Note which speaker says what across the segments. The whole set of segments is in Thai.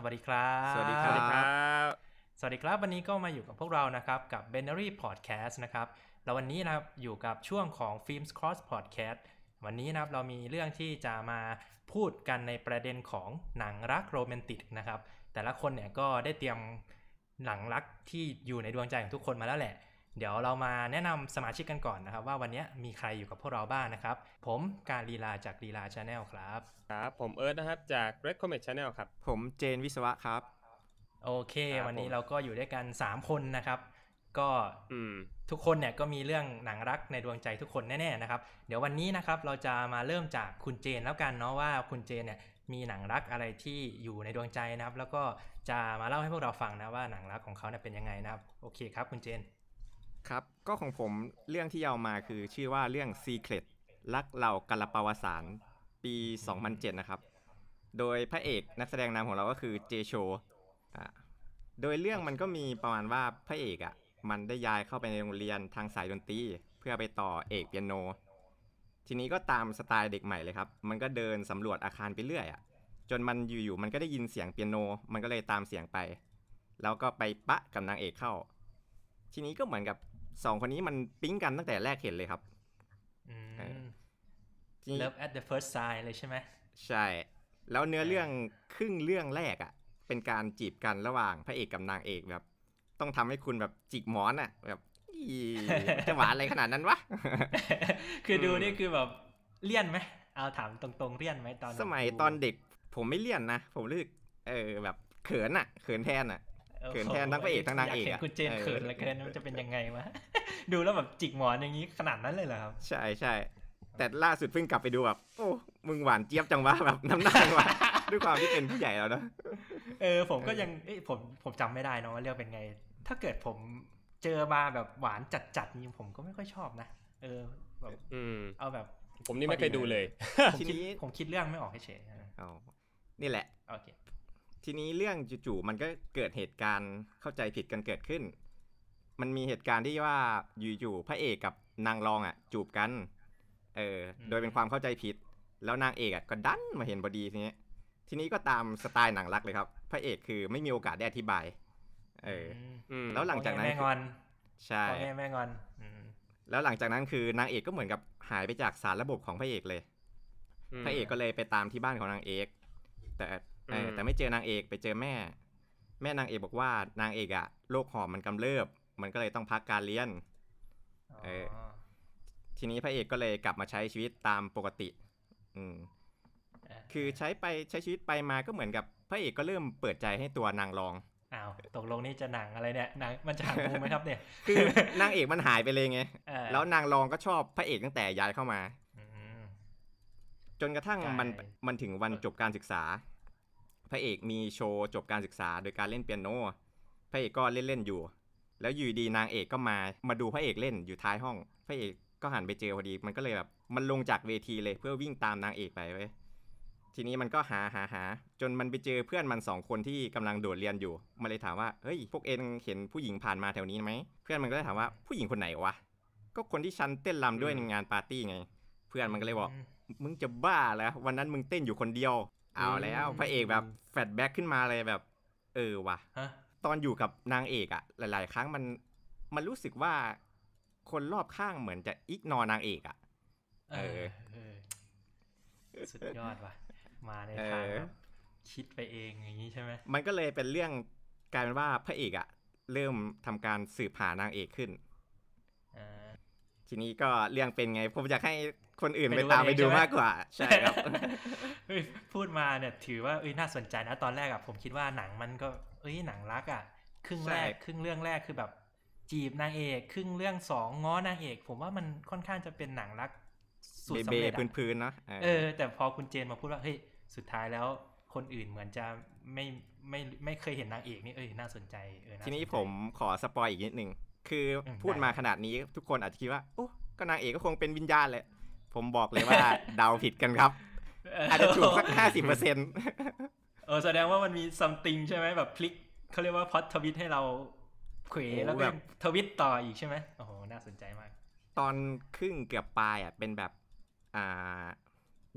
Speaker 1: สวัสดีครับ
Speaker 2: สวัสดีค
Speaker 3: ส
Speaker 2: รั
Speaker 3: วัสดีครับ
Speaker 1: สวัสดีครับ วันนี้ก็มาอยู่กับพวกเรานะครับกับ b e n a r y Podcast นะครับแล้ววันนี้นะครับอยู่กับช่วงของ Films Cross Podcast วันนี้นะครับเรามีเรื่องที่จะมาพูดกันในประเด็นของหนังรักโรแมนติกนะครับแต่ละคนเนี่ยก็ได้เตรียมหนังรักที่อยู่ในดวงใจของทุกคนมาแล้วแหละ เดี๋ยวเรามาแนะนำสมาชิกกันก่อนนะครับ ว่าวันนี้มีใครอยู่กับพวกเราบ้างนะครับ ผมการลีลาจากลีลาชาแนลครับ
Speaker 3: ครับผมเอิร์ธนะครับจาก Red Comet Channel ครับ
Speaker 2: ผมเจนวิศวะครับ
Speaker 1: โอเค
Speaker 3: ครับ
Speaker 1: วันนี้
Speaker 3: ผม
Speaker 1: เราก็อยู่ด้วยกัน 3 คนนะครับ ก็
Speaker 3: อืม
Speaker 1: ทุกคนเนี่ยก็มีเรื่องหนังรักในดวงใจทุกคนแน่ๆนะครับ เดี๋ยววันนี้นะครับเราจะมาเริ่มจากคุณเจนแล้วกันเนาะว่าคุณเจนเนี่ยมีหนังรักอะไรที่อยู่ในดวงใจนะครับ แล้วก็จะมาเล่าให้พวกเราฟังนะว่าหนังรักของเขาเนี่ยเป็นยังไงนะครับ โอเคครับคุณเจน
Speaker 2: ครับ ก็ของผมเรื่องที่เอามาคือชื่อว่าเรื่อง Secret รักเรากาลปาวสารปี 2007 นะครับ โดยพระเอกนักแสดงนำของเราก็คือเจโชอ่าโดยเรื่องมันก็มีประมาณว่าพระเอกอะ มันได้ย้ายเข้าไปในโรงเรียนทางสายดนตรีเพื่อไปต่อเอกเปียโน ทีนี้ก็ตามสไตล์เด็กใหม่เลยครับ มันก็เดินสำรวจอาคารไปเรื่อยอะ จนมันอยู่ๆมันก็ได้ยินเสียงเปียโน มันก็เลยตามเสียงไป แล้วก็ไปปะกับนางเอกเข้า ทีนี้ก็เหมือนกับ สองคนนี้มันปิ๊งกันตั้งแต่แรกเห็นเลยครับ
Speaker 1: อื
Speaker 2: เอ
Speaker 1: ม
Speaker 2: ทีนี้
Speaker 1: Love at the first sight เลยใช่ไหม
Speaker 2: ใช่ แล้วเนื้อเรื่องครึ่งเรื่องแรกอะ่ะ เป็นการจีบกันระหว่างพระเอกกับนางเอกแบบ ต้องทำให้คุณแบบจิกหมอนอะ่ะ แบบอีจะหวานอะไรขนาดนั้นวะ
Speaker 1: คือดูนี่คือแบบเลี่ยนไหมเอาถามตรงๆเลี่ยนไหมตอน
Speaker 2: สมัย
Speaker 1: ดู
Speaker 2: ตอนเด็ก ผมไม่เลี่ยนนะ ผมรู้สึกเออแบบเขินอะ่ะ เขินแทนอะ่ะ เขินแทนทั้งพระเอกทั้งนางเอก
Speaker 1: ยห็
Speaker 2: อะ
Speaker 1: คุณเจน
Speaker 2: เออ
Speaker 1: เขินเหลือเกินมันจะเป็นยังไงวะดูแล้วแบบจิกหมอนอย่างนี้ขนาดนั้นเลยเหรอครับ
Speaker 2: ใช่ใช่แต่ล่าสุดเพิ่งกลับไปดูแบบโอ้มึงหวานเจี๊ยบจังวะแบบน้ำหน้าหวานด้วยความที่เป็นผู้ใหญ่แล้วนะ
Speaker 1: เออผมก็ยังเอ้ยผมผมจำไม่ได้เนอะว่าเรื่องเป็นไง ถ้าเกิดผมเจอมาแบบหวานจัดๆนี่ผมก็ไม่ค่อยชอบนะ เออแบบ
Speaker 3: อืม
Speaker 1: เอาแบบ
Speaker 3: ผมนี่ไม่เคยดูเลย
Speaker 1: ผม
Speaker 2: ที
Speaker 1: คิด
Speaker 2: นี้
Speaker 1: ผมคิดเรื่องไม่ออกเฉยๆนะ
Speaker 2: เอานี่แหละ
Speaker 1: โอเค
Speaker 2: ทีนี้เรื่องจู่ๆมันก็เกิดเหตุการณ์เข้าใจผิดกันเกิดขึ้น มันมีเหตุการณ์ที่ว่าอยู่ๆพระเอกกับนางรองอะ จูบกันเออ
Speaker 1: อืม
Speaker 2: โดยเป็นความเข้าใจผิด แล้วนางเอกอะก็ดันมาเห็นพอดีทีนี้ทีนี้ก็ตามสไตล์หนังรักเลยครับ พระเอกคือไม่มีโอกาสได้อธิบาย เออ
Speaker 1: ม
Speaker 3: อืม
Speaker 2: แล้วหลังจากนั้น
Speaker 1: พ่อแม่แม่งอน
Speaker 2: ใช่
Speaker 1: พ่อแม่แม่งอนอืม
Speaker 2: แล้วหลังจากนั้นคือนางเอกก็เหมือนกับหายไปจากสารระบบของพระเอกเลย พระเอกก็เลยไปตามที่บ้านของนางเอก แต่ เออ
Speaker 3: อืม
Speaker 2: แต่ไม่เจอนางเอกไปเจอแม่ แม่นางเอกบอกว่านางเอกอะโรคหอบมันกำเริบ มันก็เลยต้องพักการเรียนเออทีนี้พระเอกก็เลยกลับมาใช้ชีวิตตามปกติ อืม
Speaker 1: เออ
Speaker 2: คือใช้ไปใช้ชีวิตไปมาก็เหมือนกับพระเอกก็เริ่มเปิดใจให้ตัวนางรอง
Speaker 1: อ้าวตกลงนี่จะหนังอะไรเนี่ยหนังมันจะหางมูไหมครับเนี่ย
Speaker 2: คือนางเอกมันหายไปเลยไง
Speaker 1: เออ
Speaker 2: แล้วนางรองก็ชอบพระเอกตั้งแต่ย้ายเข้ามา
Speaker 1: อืม
Speaker 2: จนกระทั่งมัน
Speaker 1: ใช่
Speaker 2: มันถึงวันจบการศึกษา พระเอกมีโชว์จบการศึกษาโดยการเล่นเปียโน พระเอกก็เล่นเล่นๆอยู่ แล้วอยู่ดีนางเอกก็มา มาดูพระเอกเล่นอยู่ท้ายห้อง พระเอกก็หันไปเจอพอดี มันก็เลยแบบมันลงจากเวทีเลยเพื่อวิ่งตามนางเอกไปเว้ย ทีนี้มันก็หาหาหา จนมันไปเจอเพื่อนมันสองคนที่กำลังโดดเรียนอยู่ มันเลยถามว่า เฮ้ย พวกเอ็นเห็นผู้หญิงผ่านมาแถวนี้ไหม เพื่อนมันก็เลยถามว่าผู้หญิงคนไหนวะ ก็คนที่ฉันเต้นรำด้วยในงานปาร์ตี้ไง เพื่อนมันก็เลยบอก มึงจะบ้าแล้ววันนั้นมึงเต้นอยู่คนเดียว เอาแล้วพระเอกแบบแฟลชแบ็กขึ้นมาเลยแบบ เออว่ะ
Speaker 1: ฮะ
Speaker 2: ตอนอยู่กับนางเอกอะหลาย ๆ ครั้งมันมันรู้สึกว่าคนรอบข้างเหมือนจะอิกนอนางเอกอะ
Speaker 1: เอ
Speaker 2: เอ
Speaker 1: อ
Speaker 2: อ
Speaker 1: เออสุดยอดว่ะ มาใน
Speaker 2: เอ
Speaker 1: ทาง
Speaker 2: อ
Speaker 1: แบบคิดไปเองอย่างนี้ใช่ไหม
Speaker 2: มันก็เลยเป็นเรื่องกลายเป็นว่าพระเอกอะเริ่มทำการสืบหานางเอกขึ้น
Speaker 1: อ่า
Speaker 2: ทีนี้ก็เรื่องเป็นไง ผมอยากให้คนอื่น
Speaker 1: ไป
Speaker 2: ไป
Speaker 1: ดู
Speaker 2: ตาม
Speaker 1: เอง
Speaker 2: ไปดู
Speaker 1: ใช่ไหม
Speaker 2: มากกว่า ใช่ครับ
Speaker 1: เฮ้ยพูดมาเนี่ยถือว่าเอ้ยน่าสนใจนะตอนแรกอะผมคิดว่าหนังมันก็ เอ้ยหนังรักอะครึ่งแรก
Speaker 2: ใช่
Speaker 1: ครึ่งเรื่องแรกคือแบบ จีบนางเอกครึ่งเรื่องสองง้อนางเอก ผมว่ามันค่อนข้างจะเป็นหนังรักสูตร
Speaker 2: เบ
Speaker 1: สำ
Speaker 2: เบ
Speaker 1: เร็จอะ
Speaker 2: พื้นๆเนาะเออ
Speaker 1: เออ แต่พอคุณเจนมาพูดว่าเฮ้ยสุดท้ายแล้วคนอื่นเหมือนจะไม่ไม่ไม่เคยเห็นนางเอกนี่เอ้ยน่าสนใจเออน่า
Speaker 2: ทีนี้
Speaker 1: สใจ
Speaker 2: ผมขอ spoil อีกนิดนึง คือผ
Speaker 1: ม
Speaker 2: พูด
Speaker 1: ได้
Speaker 2: มาขนาดนี้ทุกคนอาจจะคิดว่าโอ้ก็นางเอกก็คงเป็นวิญญาณแหละ ผมบอกเลยว่าเดาผิดกันครับ อาจจะถูกสักห้าสิบเปอร์เซ็นต์
Speaker 1: เออแสดงว่ามันมี something ใช่ไหมแบบพลิกเขาเรียกว่าพอดทวิตให้เราเขวแล้วก็ทวิตต่ออีกใช่ไหมโอ้โหน่าสนใจมาก
Speaker 2: ตอนครึ่งเกือบปลายอะเป็นแบบอ่า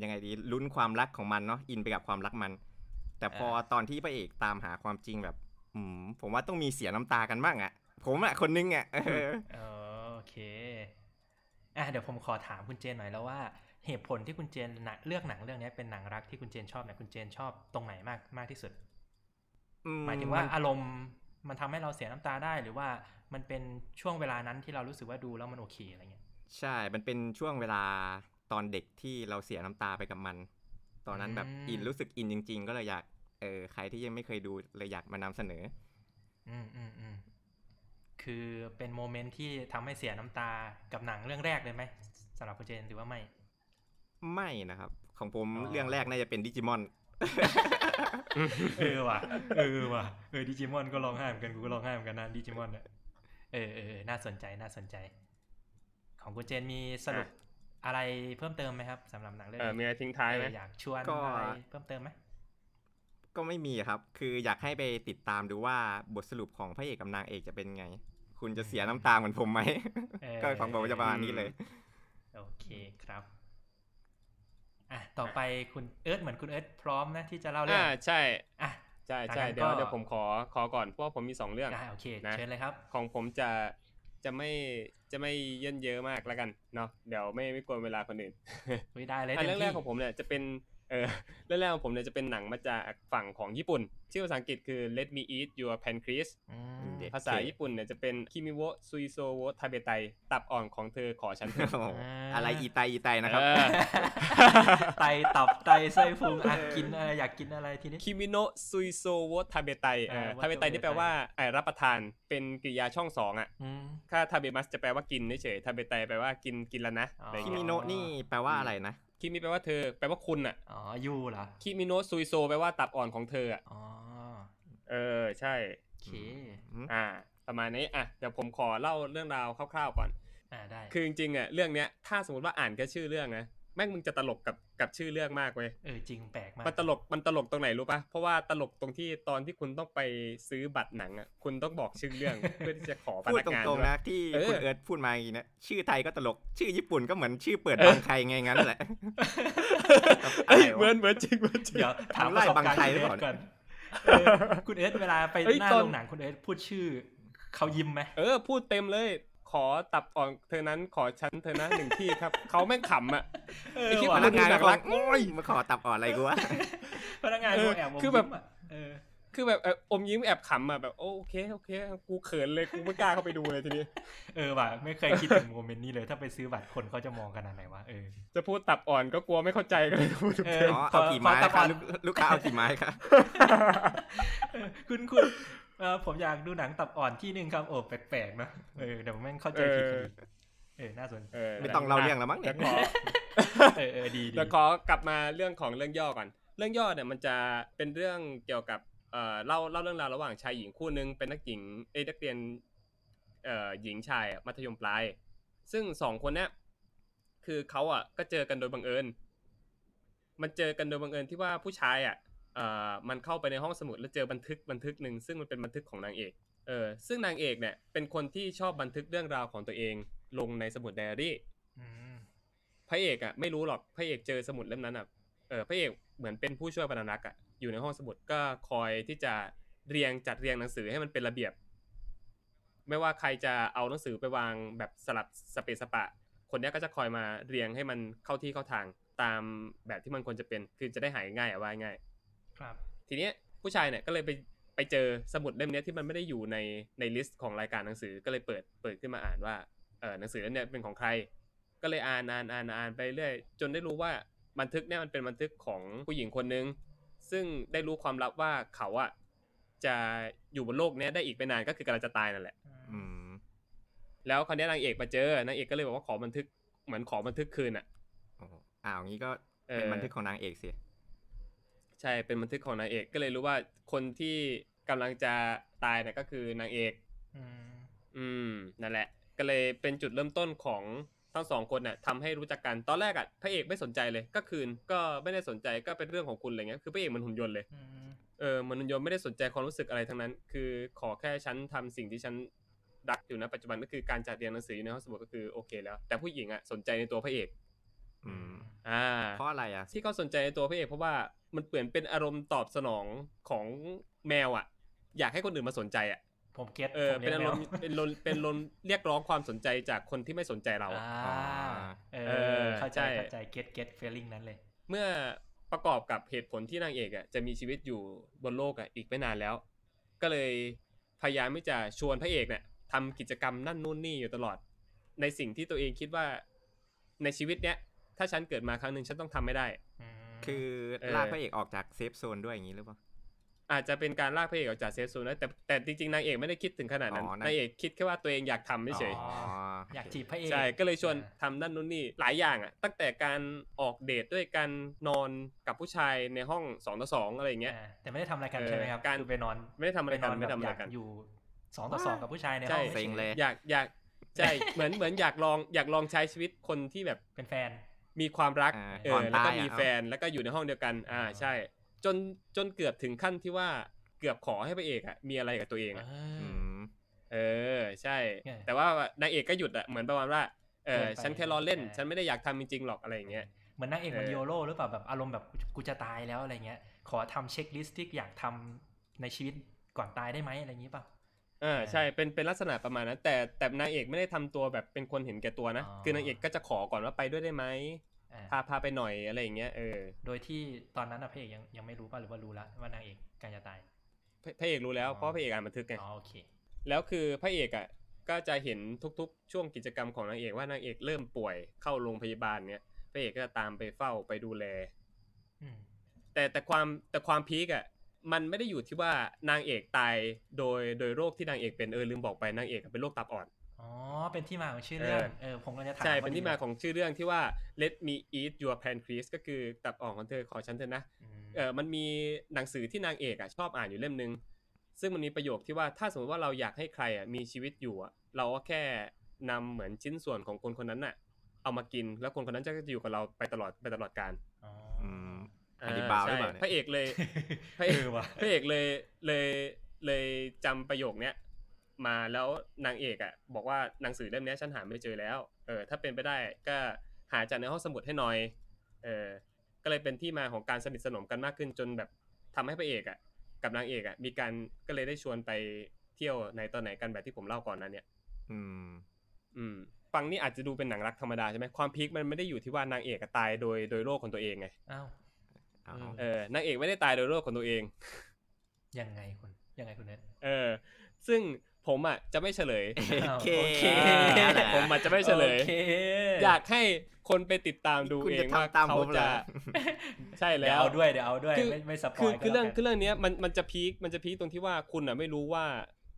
Speaker 2: ยังไงดีลุ้นความรักของมันเนาะอินไปกับความรักมัน แต่พอ
Speaker 1: อ่า
Speaker 2: ตอนที่พระเอกตามหาความจริงแบบ อืมผมว่าต้องมีเสียน้ำตากันบ้างอะ่ะ ผมอะคนนึงอะ่ะเออ
Speaker 1: เออโอเคอะเดี๋ยวผมขอถามคุณเจนหน่อยแล้วว่าเหตุผลที่คุณเจนหนังเลือกหนังเรื่องนี้เป็นหนังรักที่คุณเจนชอบเนี่ยคุณเจนชอบตรงไหนมากมากที่สุด
Speaker 2: อื
Speaker 1: หมายถึงว่าอารมณ์มันทำให้เราเสียน้ำตาได้หรือว่ามันเป็นช่วงเวลานั้นที่เรารู้สึกว่าดูแล้วมันโอเคอะไรเงี้ย
Speaker 2: ใช่ มันเป็นช่วงเวลาตอนเด็กที่เราเสียน้ำตาไปกับมัน ตอนนั้นแบบ
Speaker 1: อืม
Speaker 2: อินรู้สึก in จริง ๆ ก็เลยอยากเออใครที่ยังไม่เคยดูเลยอยากมานำเสนอ
Speaker 1: อืมอืมอืม คือเป็น moment ที่ทำให้เสียน้ำตากับหนังเรื่องแรกเลยไหมสำหรับคุณเจนหรือว่าไม่
Speaker 2: ไม่นะครับ ของผม
Speaker 1: อ๋อ
Speaker 2: เรื่องแรกน่าจะเป็นดิจิมอน
Speaker 1: เออว่ะเออว่ะเออดิจิมอนก็ร้องไห้เหมือนกันกูก็ร้องไห้เหมือนกันนะดิจิมอนเนี่ยเออเออเออน่าสนใจน่าสนใจ ของคุณเจนมีสรุปอะไรเพิ่มเติมไหมครับสำหรับหนังเรื่อง
Speaker 3: เออมี
Speaker 1: นี้
Speaker 3: อะไรทิ้งท้ายไหม
Speaker 1: เอออยากชวน
Speaker 2: ก็
Speaker 1: อะไรเพิ่มเติมไหม
Speaker 2: ก็ไม่มีครับ คืออยากให้ไปติดตามดูว่าบทสรุปของพระเอกกับนางเอกจะเป็นไง คุณจะเสียน้ำตาเหมือนผมไหม
Speaker 1: เออ
Speaker 2: ก็ของผมจะประมาณนี้เลย
Speaker 1: โอเคครับอะต่อไปคุณเอิร์ธเหมือนคุณเอิร์ธพร้อมนะที่จะเล่าเรื่อง
Speaker 3: อ่าใช่
Speaker 1: อะ
Speaker 3: ใช่ใช่
Speaker 1: จากนั้น
Speaker 3: เดี๋ยว
Speaker 1: ก็
Speaker 3: เดี๋ยวผมขอขอก่อนเพราะว่าผมมีสองเรื่อง
Speaker 1: อะโอเค
Speaker 3: นะ
Speaker 1: เชิญเลยครับ
Speaker 3: ของผมจะจะไม่จะไม่เยินเยอะมากแล้วกันเนาะเดี๋ยวไม่ไม่กวนเวลาคนอื่น
Speaker 1: ไม่ได้เลย
Speaker 3: อัน
Speaker 1: เต็ม
Speaker 3: เรื่องแร
Speaker 1: ที่
Speaker 3: กของผมเนี่ยจะเป็น เออเรื่องแรกของผมเนี่ยจะเป็นหนังมาจากฝั่งของญี่ปุ่น ชื่อภาษาอังกฤษคือ Let Me Eat Your Pancreas
Speaker 1: อืม
Speaker 2: เด็ด
Speaker 3: ภาษาญี่ปุ่นเนี่ยจะเป็นคิมิโวซุยโซโวทาเบไตตับอ่อนของเธอขอฉันเถอะ
Speaker 2: โอ้โหอะไรอีไตอีไตนะครับ
Speaker 3: เออ
Speaker 1: ไตตับไตไส้พุงอะกินอะไรอยากกินอะไรทีนี้
Speaker 3: 君の膵臓を食べたいเอ
Speaker 1: อ
Speaker 3: 食べたい นี่แปลว่าไอ้รับประทานเป็นกริยาช่องสองอะ
Speaker 1: อืม
Speaker 3: ถ้า食べますจะแปลว่ากินเฉยๆ食べたい แปลว่ากินกินแล้วนะ
Speaker 1: อ๋ออ
Speaker 3: อะไร
Speaker 2: คิ
Speaker 3: เงี้
Speaker 2: มิ
Speaker 3: ย
Speaker 2: โนะนี่แปลว่าอะไรนะ
Speaker 3: คิมิแปลว่าเธอแปลว่าคุณอะ
Speaker 1: อ๋อ you เหรอ
Speaker 3: คิมิโนซุยโซแปลว่าตับอ่อนของเธออะ
Speaker 1: อ๋อ
Speaker 3: เออใช่
Speaker 1: โอเค
Speaker 2: อืม
Speaker 3: อ่า ประมาณนี้อะเดี๋ยวผมขอเล่าเรื่องราวคร่าวๆก่อน
Speaker 1: อ่าได้
Speaker 3: คือจริงๆอะเรื่องเนี้ยถ้าสมมติว่าอ่านแค่ชื่อเรื่องนะ แม่งมึงจะตลกกับกับชื่อเรื่องมากเว้ย
Speaker 1: เออจริงแปลกมาก
Speaker 3: มันตลกมันตลกตรงไหนรู้ปะเพราะว่าตลกตรงที่ตอนที่คุณต้องไปซื้อบัตรหนังอะคุณต้องบอกชื่อเรื่องเพื่อที่จะขอพ
Speaker 2: พูด
Speaker 3: นัก
Speaker 2: ต
Speaker 3: งาน
Speaker 2: รง
Speaker 3: ด้วย
Speaker 2: ๆนะที่
Speaker 3: เออ
Speaker 2: คุณเอิร์ธพูดมาอย่างนี้นะชื่อไทยก็ตลกชื่อญี่ปุ่นก็เหมือนชื่อเปิด
Speaker 3: เออ
Speaker 2: บางใครไงงั้นแหละ
Speaker 3: เอ้ย
Speaker 2: อะไรวะ
Speaker 3: เหมือนเหมือนจริงเหมือนจริง
Speaker 1: เดี๋ยวถาม
Speaker 2: ทำ
Speaker 1: ป
Speaker 2: ไล่
Speaker 1: ระสบการณ์
Speaker 2: บางไทย
Speaker 1: คุณ
Speaker 2: หรือ
Speaker 1: เอิ
Speaker 2: เป
Speaker 1: ร์
Speaker 2: ล่า
Speaker 1: ธก่อนเออคุณเอิร์ธเวลาไป
Speaker 3: เอ้ย
Speaker 1: หน้า
Speaker 3: ตอน
Speaker 1: โรงหนังคุณเอิร์ธพูดชื่อเขายิ้มไหม
Speaker 3: เออพูดเต็มเลย ขอตับอ่อนเธอนั้นขอฉันเธอนะหนึ่งที่ครับ เขาแม่งขำอะ
Speaker 1: เออ
Speaker 3: ไอ้ที่
Speaker 1: ว่ะ
Speaker 2: พนักงาน
Speaker 3: ดูหนั
Speaker 2: ก็
Speaker 3: ง
Speaker 2: บ
Speaker 3: รั
Speaker 2: อก
Speaker 3: ก
Speaker 2: โอ้ยมาขอตับอ่อนอะไรกูวะ
Speaker 1: พนักงาน
Speaker 3: เออ
Speaker 1: เขาแอบมง
Speaker 3: คือแบบ
Speaker 1: ยิ้มะเออ
Speaker 3: คือแบบเอออมยิ้มแอบขำอะแบบโอเคโอเค กูเขินเลยกูไม่กล้าเข้าไปดูเลยทีนี้
Speaker 1: เออว่ะไม่เคยคิดถึงโมเมนต์นี้เลยถ้าไปซื้อบัตรคนเขาจะมองขนาดไหนวะเออ
Speaker 3: จะพูดตับอ่อนก็กลัวไม่เข้าใจก็เลยพูด
Speaker 1: เอ
Speaker 3: เต็ม
Speaker 2: อ๋อ
Speaker 1: ขอ
Speaker 2: เอากี่ไม้
Speaker 1: ขอตับ
Speaker 2: ค
Speaker 1: อ่
Speaker 2: รั
Speaker 1: อบน
Speaker 2: ลูกลูกค้าเอากี่ไม้ครับ
Speaker 1: เออคุณคุณ เออผมอยากดูหนังตับอ่อนที่หนึ่งครับโอ้แปลกๆนะเออเดี๋ยวแม่งเข้าใจผิดกันอีกเออน่าสน
Speaker 3: เออ
Speaker 2: ไม่ต้องเล่าเรื่องแล้วมั้งเนี่ย
Speaker 3: ดี๋วขอ
Speaker 1: เออเออดีดี
Speaker 3: เดี๋ยวขอกลับมาเรื่องของเรื่องย่อก่อน เรื่องย่อเนี่ยมันจะเป็นเรื่องเกี่ยวกับเอ่อเล่าเล่าเรื่องราวระหว่างชายหญิงคู่หนึงเป็นนักหญิงเอ้ยนักเรียนเอ่อหญิงชายอะมัธยมปลาย ซึ่งสองคนเนี้ยคือเขาอะก็เจอกันโดยบังเอิญ มันเจอกันโดยบังเอิญที่ว่าผู้ชายอะเอ่อมันเข้าไปในห้องสมุดแล้วเจอบันทึกบันทึกหนึ่งซึ่งมันเป็นบันทึกของนางเอกเออซึ่งนางเอกเนี่ยเป็นคนที่ชอบบันทึกเรื่องราวของตัวเองลงในสมุดไดอารี่
Speaker 1: อืม
Speaker 3: พระเอกอะไม่รู้หรอกพระเอกเจอสมุดเล่มนั้นอะเออพระเอกเหมือนเป็นผู้ช่วยบรรณารักษ์อะอยู่ในห้องสมุดก็คอยที่จะเรียงจัดเรียงหนังสือให้มันเป็นระเบียบ ไม่ว่าใครจะเอาหนังสือไปวางแบบสลับสเปซสปะ คนเนี้ยก็จะคอยมาเรียงให้มันเข้าที่เข้าทางตามแบบที่มันควรจะเป็นคือจะได้หายง่ายอะว่าง่าย
Speaker 1: ครับ
Speaker 3: ทีเนี้ยผู้ชายเนี่ยก็เลยไปไปเจอสมุดเล่มเนี้ยที่มันไม่ได้อยู่ในในลิสต์ของรายการหนังสือก็เลยเปิดเปิดขึ้นมาอ่านว่าเออหนังสือเล่มเนี้ยเป็นของใคร ก็เลยอ่านอ่านอ่านอ่านไปเรื่อยจนได้รู้ว่าบันทึกเนี่ยมันเป็นบันทึกของผู้หญิงคนนึงซึ่งได้รู้ความลับว่าเขาอะจะอยู่บนโลกเนี้ยได้อีกไม่นานก็คือกำลังจะตายนั่นแหละ
Speaker 2: อืม
Speaker 3: แล้วคราวเนี้ยนางเอกมาเจอนางเอกก็เลยบอกว่าขอบันทึกเหมือนขอบันทึกคืนอะ
Speaker 2: โอ้โหอ้าวงี้ก็
Speaker 3: เอ
Speaker 2: เป็น
Speaker 3: อ
Speaker 2: บันทึกของนางเอกสิ
Speaker 3: ใช่เป็นบันทึกของนางเอกก็เลยรู้ว่าคนที่กำลังจะตายเนี่ยก็คือนางเอก
Speaker 1: อืม
Speaker 3: อืมนั่นแหละ ก็เลยเป็นจุดเริ่มต้นของทั้งสองคนน่ะทำให้รู้จักกันตอนแรกอะพระเอกไม่สนใจเลย ก็คืนก็ไม่ได้สนใจก็เป็นเรื่องของคุณอะไรเงี้ยคือพระเอกเหมันหุ่นยนต์เลย
Speaker 1: อืม
Speaker 3: เออเหมันหุ่นยนต์ไม่ได้สนใจความรู้สึกอะไรทั้งนั้น คือขอแค่ฉันทำสิ่งที่ฉันรักอยู่นะปัจจุบันก็คือการจัดเรียนหนังสืออยู่ในห้องสมุดก็คือโอเคแล้ว แต่ผู้หญิงอะสนใจในตัวพระเอก
Speaker 2: อืม
Speaker 3: อ่า
Speaker 2: เพราะอะไรอะ
Speaker 3: ที่เขาสนใจในตัวพระเอกเพราะว่า มันเปลี่ยนเป็นอารมณ์ตอบสนองของแมวอะ อยากให้คนอื่นมาสนใจอะ
Speaker 1: ผม get
Speaker 3: เออ
Speaker 1: ผม
Speaker 3: เป็น
Speaker 1: ลี้
Speaker 3: อายร
Speaker 1: แว
Speaker 3: เป็นอารมณ์เป็นอารมณ์เรียกร้องความสนใจจากคนที่ไม่สนใจเราอะ
Speaker 1: อ่าเอ
Speaker 3: เอ
Speaker 1: อ
Speaker 3: อ
Speaker 1: เข้าใจ
Speaker 3: ใช่
Speaker 1: เข้าใจ get get feeling นั้นเลย
Speaker 3: เมื่อประกอบกับเหตุผลที่นางเอกอะจะมีชีวิตอยู่บนโลกอะอีกไม่นานแล้ว ก็เลยพยายามที่จะชวนพระเอกเนี่ยทำกิจกรรมนั่นนู่นนี่อยู่ตลอด ในสิ่งที่ตัวเองคิดว่าในชีวิตเนี้ยถ้าฉันเกิดมาครั้งหนึ่งฉันต้องทำไม่ได้
Speaker 1: อืม
Speaker 2: คือ
Speaker 3: เออ
Speaker 2: ลากพระเอกออกจาก safe zone ด้วยอย่างนี้หรือเปล่า
Speaker 3: อาจจะเป็นการลากพระเอกออกจากเซฟโซนนะแต่แต่จริงๆนางเอกไม่ได้คิดถึงขนาดนั้น
Speaker 2: อ๋อนะ
Speaker 3: นางเอกคิดแค่ว่าตัวเองอยากทำเฉย
Speaker 1: อ๋ออยากจีบพระเอก
Speaker 3: ใช่ก็เลยชวน
Speaker 1: อ่า
Speaker 3: ทำนั่นนู่นนี่หลายอย่างอะ ตั้งแต่การออกเดทด้วยกันนอนกับผู้ชายในห้องสองต่อสองอะไรอย่างเงี้ย
Speaker 1: อ่าแต่ไม่ได้ทำอะไรกัน
Speaker 3: เออ
Speaker 1: ใช่ไหมครับ
Speaker 3: การ
Speaker 1: คือไปนอน
Speaker 3: ไม่ได้ทำอะไร
Speaker 1: ไปน
Speaker 3: กั
Speaker 1: อนน
Speaker 3: ไม่
Speaker 1: แบบ
Speaker 3: ทำอะ
Speaker 1: อ
Speaker 3: ไร
Speaker 1: ยาก
Speaker 3: กัน
Speaker 1: อยู่สองต่อสองกับผู้ชายใน
Speaker 3: ใช่
Speaker 1: ห้อง
Speaker 2: เซ็งเลย
Speaker 3: อยากอยากใช่เหมือนเหมือนอยากลองอยากลองใช้ชีวิตคนที่แบบ
Speaker 1: เป็นแฟน
Speaker 3: มีความรัก
Speaker 2: อ่า
Speaker 3: เอ
Speaker 2: ก่อ
Speaker 3: อนแล้วก็
Speaker 2: ตาย
Speaker 3: มี
Speaker 2: อะ
Speaker 3: แฟนแล้วก็อยู่ในห้องเดียวกัน อ่า
Speaker 1: อ๋อ
Speaker 3: ใช่ จนจนเกือบถึงขั้นที่ว่าเกือบขอให้พระเอกอะมีอะไรกับตัวเองอะ
Speaker 1: เอ
Speaker 2: อื
Speaker 1: อ
Speaker 2: ม
Speaker 3: เออใช่
Speaker 1: ไง
Speaker 3: แต่ว่านางเอกก็หยุดอะเหมือนประมาณว่าเออ
Speaker 1: เกินไป
Speaker 3: ฉันแค่ล้อเล่น
Speaker 1: อ่า
Speaker 3: ฉันไม่ได้อยากทำจริงๆหรอกอะไรอย่างเงี้ย
Speaker 1: เหมือนนางเอกเหมัน
Speaker 3: เออ
Speaker 1: โยโร่หรือเปล่าแบบอารมณ์แบบกูจะตายแล้วอะไรเงี้ย ขอทำเช็คลิสต์ที่อยากทำในชีวิตก่อนตายได้ไหมอะไรอย่างงี้เปล่า
Speaker 3: เออใช่เป็นเป็นลักษณะประมาณนั้น แต่แต่นางเอกไม่ได้ทำตัวแบบเป็นคนเห็นแก่ตัวนะ
Speaker 1: อ๋อ
Speaker 3: คือนางเอกก็จะขอก่อนว่าไปด้วยได้ไหม
Speaker 1: อ่า
Speaker 3: พาพาไปหน่อยอะไรอย่างเงี้ยเออ
Speaker 1: โดยที่ตอนนั้นนะพระเอกยังยังไม่รู้ป่ะหรือว่ารู้แล้วว่านางเอกใกล้จะตาย
Speaker 3: พระพระเอกรู้แล้ว
Speaker 1: อ๋อ
Speaker 3: เพราะพระเอกอ่านบันทึกไง
Speaker 1: อ๋อโอเค
Speaker 3: แล้วคือพระเอกอะก็จะเห็นทุกๆ ช่วงกิจกรรมของนางเอกว่านางเอกเริ่มป่วยเข้าโรงพยาบาลเนี้ยพระเอกก็จะตามไปเฝ้าไปดูแล
Speaker 1: อืม
Speaker 3: แต่แต่ความแต่ความพีกอะ มันไม่ได้อยู่ที่ว่านางเอกตายโดยโดยโรคที่นางเอกเป็นเออลืมบอกไปนางเอกเป็นโรคตับอ่อน
Speaker 1: อ๋อเป็นที่มาของชื่อเรื่อง
Speaker 3: เออ
Speaker 1: เออผมก็จะถาม
Speaker 3: ใช่
Speaker 1: ว่
Speaker 3: เป็นที่มาของชื่อเรื่องที่ว่า let me eat your pancreas ก็คือตับอ่อนของเธอขอฉันเถอะนะ
Speaker 1: อืม
Speaker 3: เออมันมีหนังสือที่นางเอกอะชอบอ่านอยู่เล่มนึง ซึ่งมันมีประโยคที่ว่าถ้าสมมติว่าเราอยากให้ใครอะมีชีวิตอยู่อะเราก็แค่นำเหมือนชิ้นส่วนของคนคนนั้นน่ะ เอามากินแล้วคนคนนั้นจะอยู่กับเราไปตลอดไปตลอดกาล
Speaker 1: อ๋อ
Speaker 2: อืม อันนี้บาวหรือเปล่า
Speaker 3: ใช่
Speaker 2: เนี่ย
Speaker 3: พระเอกเลยพระ
Speaker 1: เอ
Speaker 3: เอก
Speaker 1: อว่ะ
Speaker 3: พระเอกเลยเลยเลยจำประโยคเนี้ยมาแล้วนางเอกอะ บอกว่าหนังสือเล่มเนี้ยฉันหาไม่เจอแล้วเออถ้าเป็นไปได้ก็หาจากในห้องสมุดให้หน่อยเออก็เลยเป็นที่มาของการสนิทสนมกันมากขึ้นจนแบบทำให้พระเอกอะ กับนางเอกอะ มีการก็เลยได้ชวนไปเที่ยวในตอนไหนกันแบบที่ผมเล่าก่อนนั้นเนี่ย
Speaker 2: อืม
Speaker 3: อืมฟังนี่อาจจะดูเป็นหนังรักธรรมดาใช่ไหมความพีคมันไม่ได้อยู่ที่ว่านางเอกอะตายโดยโดยโรคของตัวเองไง
Speaker 1: อ้าว
Speaker 2: เอา
Speaker 1: อืม
Speaker 3: เออนางเอกไม่ได้ตายโดยโรคของตัวเอง
Speaker 1: ยังไงคุณ ยังไงคุณเน็ต
Speaker 3: เออ ซึ่งผมอะจะไม่เฉลย
Speaker 2: โอเค
Speaker 1: โอเค
Speaker 2: นั่นแหละ
Speaker 3: ผมอาจจะไม่เฉลย
Speaker 1: โอเค
Speaker 3: อยากให้คนไปติดตามดู
Speaker 2: คุณ
Speaker 3: เอ
Speaker 2: จะ
Speaker 3: งว่า
Speaker 2: ทำตาม
Speaker 3: เขา
Speaker 2: ผมเหร
Speaker 3: จะ
Speaker 2: อ
Speaker 3: ใช่
Speaker 1: เดี๋
Speaker 3: แล้
Speaker 1: ยว
Speaker 3: ว
Speaker 1: เอาด้วยเดี๋ยวเอาด้วย
Speaker 3: คือ
Speaker 1: ไม่ไม่สปอ
Speaker 3: คื
Speaker 1: ย
Speaker 3: อ
Speaker 1: ก็
Speaker 3: คือเรื่อง
Speaker 1: แล้วกัน
Speaker 3: คือเรื่องเนี้ยมันมันจะพีคมันจะพีคตรงที่ว่าคุณอะไม่รู้ว่า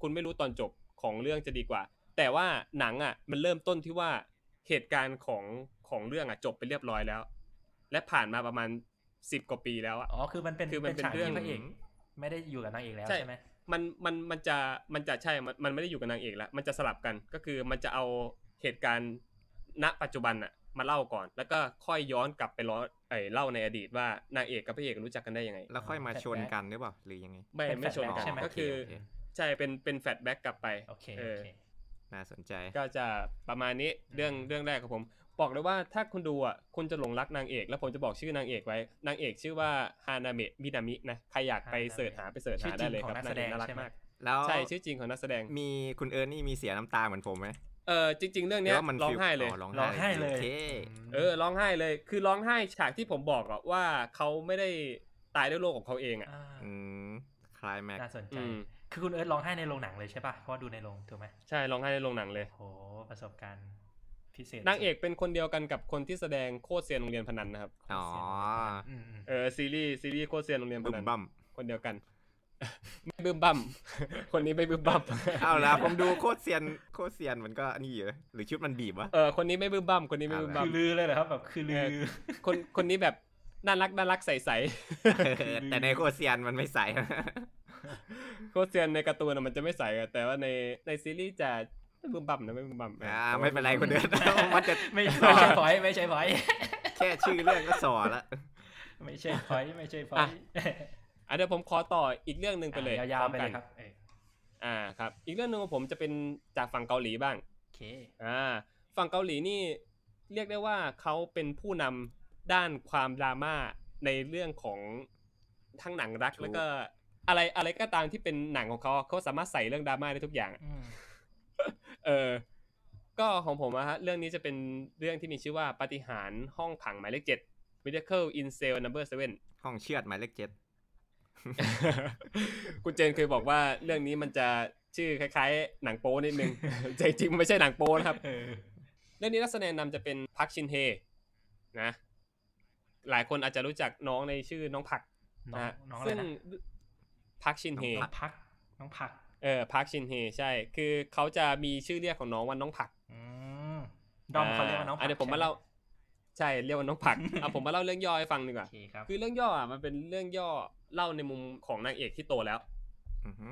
Speaker 3: คุณไม่รู้ตอนจบของเรื่องจะดีกว่า แต่ว่าหนังอะ มันเริ่มต้นที่ว่าเหตุการณ์ของของเรื่องอะจบไปเรียบร้อยแล้ว และผ่านมาประมาณ สิบกว่าปีแล้วอะ
Speaker 1: อ๋อคือมันเป็น
Speaker 3: คือมัน
Speaker 1: เป็น
Speaker 3: เป็น
Speaker 1: ฉาก
Speaker 3: เรื่อง
Speaker 1: ที่พระเอกไม่ได้อยู่กับนางเอกแล้ว
Speaker 3: ใช่
Speaker 1: ใช่ไหม
Speaker 3: มันมันมันจะมันจะใช่มันมันไม่ได้อยู่กับนางเอกแล้วมันจะสลับกันก็คือมันจะเอาเหตุการณ์ ณปัจจุบันอะมาเล่าก่อน แล้วก็ค่อยย้อนกลับไปล้อเอ้ยเล่าในอดีตว่านางเอกกับพระเอกรู้จักกันได้ยังไง
Speaker 2: แล้วค่อยมาชนกันหรือเปล่าหรือยังไง
Speaker 3: ไม่
Speaker 1: เป็น
Speaker 3: ไม่ชน
Speaker 1: flashback
Speaker 3: กัน
Speaker 1: ใช่ไหม
Speaker 3: ก็คือ
Speaker 2: โอเค
Speaker 3: ใช่เป็นเป็น flashback กลับไป
Speaker 1: โอเค
Speaker 3: เอ
Speaker 1: โอ
Speaker 3: อ
Speaker 1: เค
Speaker 2: น่าสนใจ
Speaker 3: ก็จะประมาณนี้เรื่องเรื่องแรกของผม บอกเลยว่าถ้าคุณดูอะคุณจะหลงรักนางเอก แล้วผมจะบอกชื่อนางเอกไว้ นางเอกชื่อว่าฮานาเมะมินามินะใครอยากไป
Speaker 1: Haname
Speaker 3: เสิร์ชหาไปเสิร์ช
Speaker 1: ชื่
Speaker 3: หา
Speaker 1: อจ
Speaker 3: ได้
Speaker 1: ริง
Speaker 3: เลย
Speaker 1: ขอ
Speaker 3: ค
Speaker 1: ง
Speaker 3: รับ
Speaker 1: นักแสดง
Speaker 3: น่ารัก
Speaker 1: ใช่ไหม
Speaker 3: มาก
Speaker 2: แล้ว
Speaker 3: ใช่ชื่อจริงของนักแสดง
Speaker 2: มีคุณเอิร์นนี่มีเสียน้ำตาเหมือนผมไหม
Speaker 3: เออจริง ๆ เรื่อง
Speaker 2: หรื
Speaker 3: เนี้ย
Speaker 2: ว่ามัน
Speaker 3: ร้อง
Speaker 2: ฟีล
Speaker 3: ไห้เลย
Speaker 2: อ๋อร้อง
Speaker 1: ร้องไห้เลย
Speaker 2: โอเค
Speaker 3: เออร้องไห้เลย คือร้องไห้ฉากที่ผมบอกอะว่าเขาไม่ได้ตายด้วยโรคของเขาเองอะ
Speaker 1: อ่า
Speaker 2: อืมคลายแม็ก
Speaker 1: น่าสนใจ
Speaker 3: อืม
Speaker 1: คือคุณเอิร์ธร้องไห้ในโรงหนังเลยใช่ป่ะเพราะว่าดูในโรงถูกไหม
Speaker 3: ใช่ร้องไห้ในโรงหนังเลย
Speaker 1: โอ้โหประสบการณ์ พิเศษ
Speaker 3: นางเอกเป็นคนเดียวกันกับคนที่แสดงโคตรเซียนโรงเรียนพนันนะครับ
Speaker 2: อ๋อ
Speaker 1: อืมอืม
Speaker 3: เออซีรีส์ซีรีส์โคตรเซียนโรงเรียนพ
Speaker 2: บึม
Speaker 3: นัน
Speaker 2: บั่ม
Speaker 3: คนเดียวกันไม่บึ้มบั่มคนนี้ไม่บึ้มบั่ม
Speaker 2: เอาละผมดูโคตรเซียนโคตรเซียนมันก็นี่อยู่นะหรือชุดมันบีบวะ
Speaker 3: เออคนนี้ไม่บึ้มบั่มคนนี้ไม่บึ้มบั่
Speaker 1: คื
Speaker 3: ม
Speaker 1: อลือเลยเหรอครับแบบคือลื
Speaker 3: เอ
Speaker 1: อ
Speaker 3: อคนคนนี้แบบน่ารักน่ารักใส
Speaker 2: แต่ในโคตรเซียนมันไม่ใส่
Speaker 3: ๆโคตรเซียนในการ์ตูนอะมันจะไม่ใสอะแต่ว่าในในซีรีส์จะ ไม่บึ้มบั่มนะไม่บึ้มบั่ม
Speaker 2: อ่าไม่เป็นไรคนเดินมันจะ
Speaker 1: ไม่ไม่ใช่พอยไม่ใช่พอย
Speaker 2: แค่ชื่อเรื่องก็สอละ
Speaker 1: ไม่ใช่พอยไม่ใช่พอย
Speaker 3: อะเดี๋ยวผมขอต่ออีกเรื่องหนึ่งไปเลย
Speaker 1: ยาว
Speaker 3: พร้อ
Speaker 1: ๆ
Speaker 3: ม
Speaker 1: ไป
Speaker 3: กั
Speaker 1: เล
Speaker 3: น
Speaker 1: ยครับเออ
Speaker 3: อ่าครับ อีกเรื่องหนึ่งของผมจะเป็นจากฝั่งเกาหลีบ้าง
Speaker 1: โอเค
Speaker 3: อ่าฝั่งเกาหลีนี่เรียกได้ว่าเขาเป็นผู้นำด้านความดราม่าในเรื่องของทั้งหนังรัก
Speaker 2: ถูก
Speaker 3: แล้วก็อะไรอะไรก็ตามที่เป็นหนังของเขาเขาสามารถใส่เรื่องดราม่าได้ทุกอย่างอะ
Speaker 1: อืม
Speaker 3: เออก็ของผมอะฮะเรื่องนี้จะเป็นเรื่องที่มีชื่อว่าปาฏิหาริย์ห้องขังหมายเลขเจ็ด Miracle in Cell Number Seven
Speaker 2: ห้องเชือดหมายเลขเจ็ด
Speaker 3: คุณเจนเคยบอกว่าเรื่องนี้มันจะชื่อคล้ายๆ หนังโป๊นิดนึงแต่จริงๆมันไม่ใช่หนังโป๊นะครับ
Speaker 1: เออ
Speaker 3: เรื่องนี้นักแสดงนำจะเป็นพักชินเฮนะ หลายคนอาจจะรู้จักน้องในชื่อน้องผัก
Speaker 1: น้อง
Speaker 3: นะฮะ
Speaker 1: น้องอะไร
Speaker 3: ซึ่ง
Speaker 1: นะ
Speaker 3: พักชินเฮ
Speaker 1: น้องพักน้องผัก
Speaker 3: เออพักชินเฮใช่ คือเขาจะมีชื่อเรียกของน้องว่าน้องผัก
Speaker 1: อืมดอมเขาเรียกว่าน้องผักะ
Speaker 3: เดี๋ยวผมมาเล่าใช่เรียกว่าน้องผักอะผมมาเล่าเรื่องย่อให้ฟังดีก
Speaker 1: โอ
Speaker 3: ว่า
Speaker 1: เคครับ
Speaker 3: คือเรื่องย่ออะมันเป็นเรื่องย่อเล่าในมุมของนางเอกที่โตแล้ว
Speaker 2: อือหือ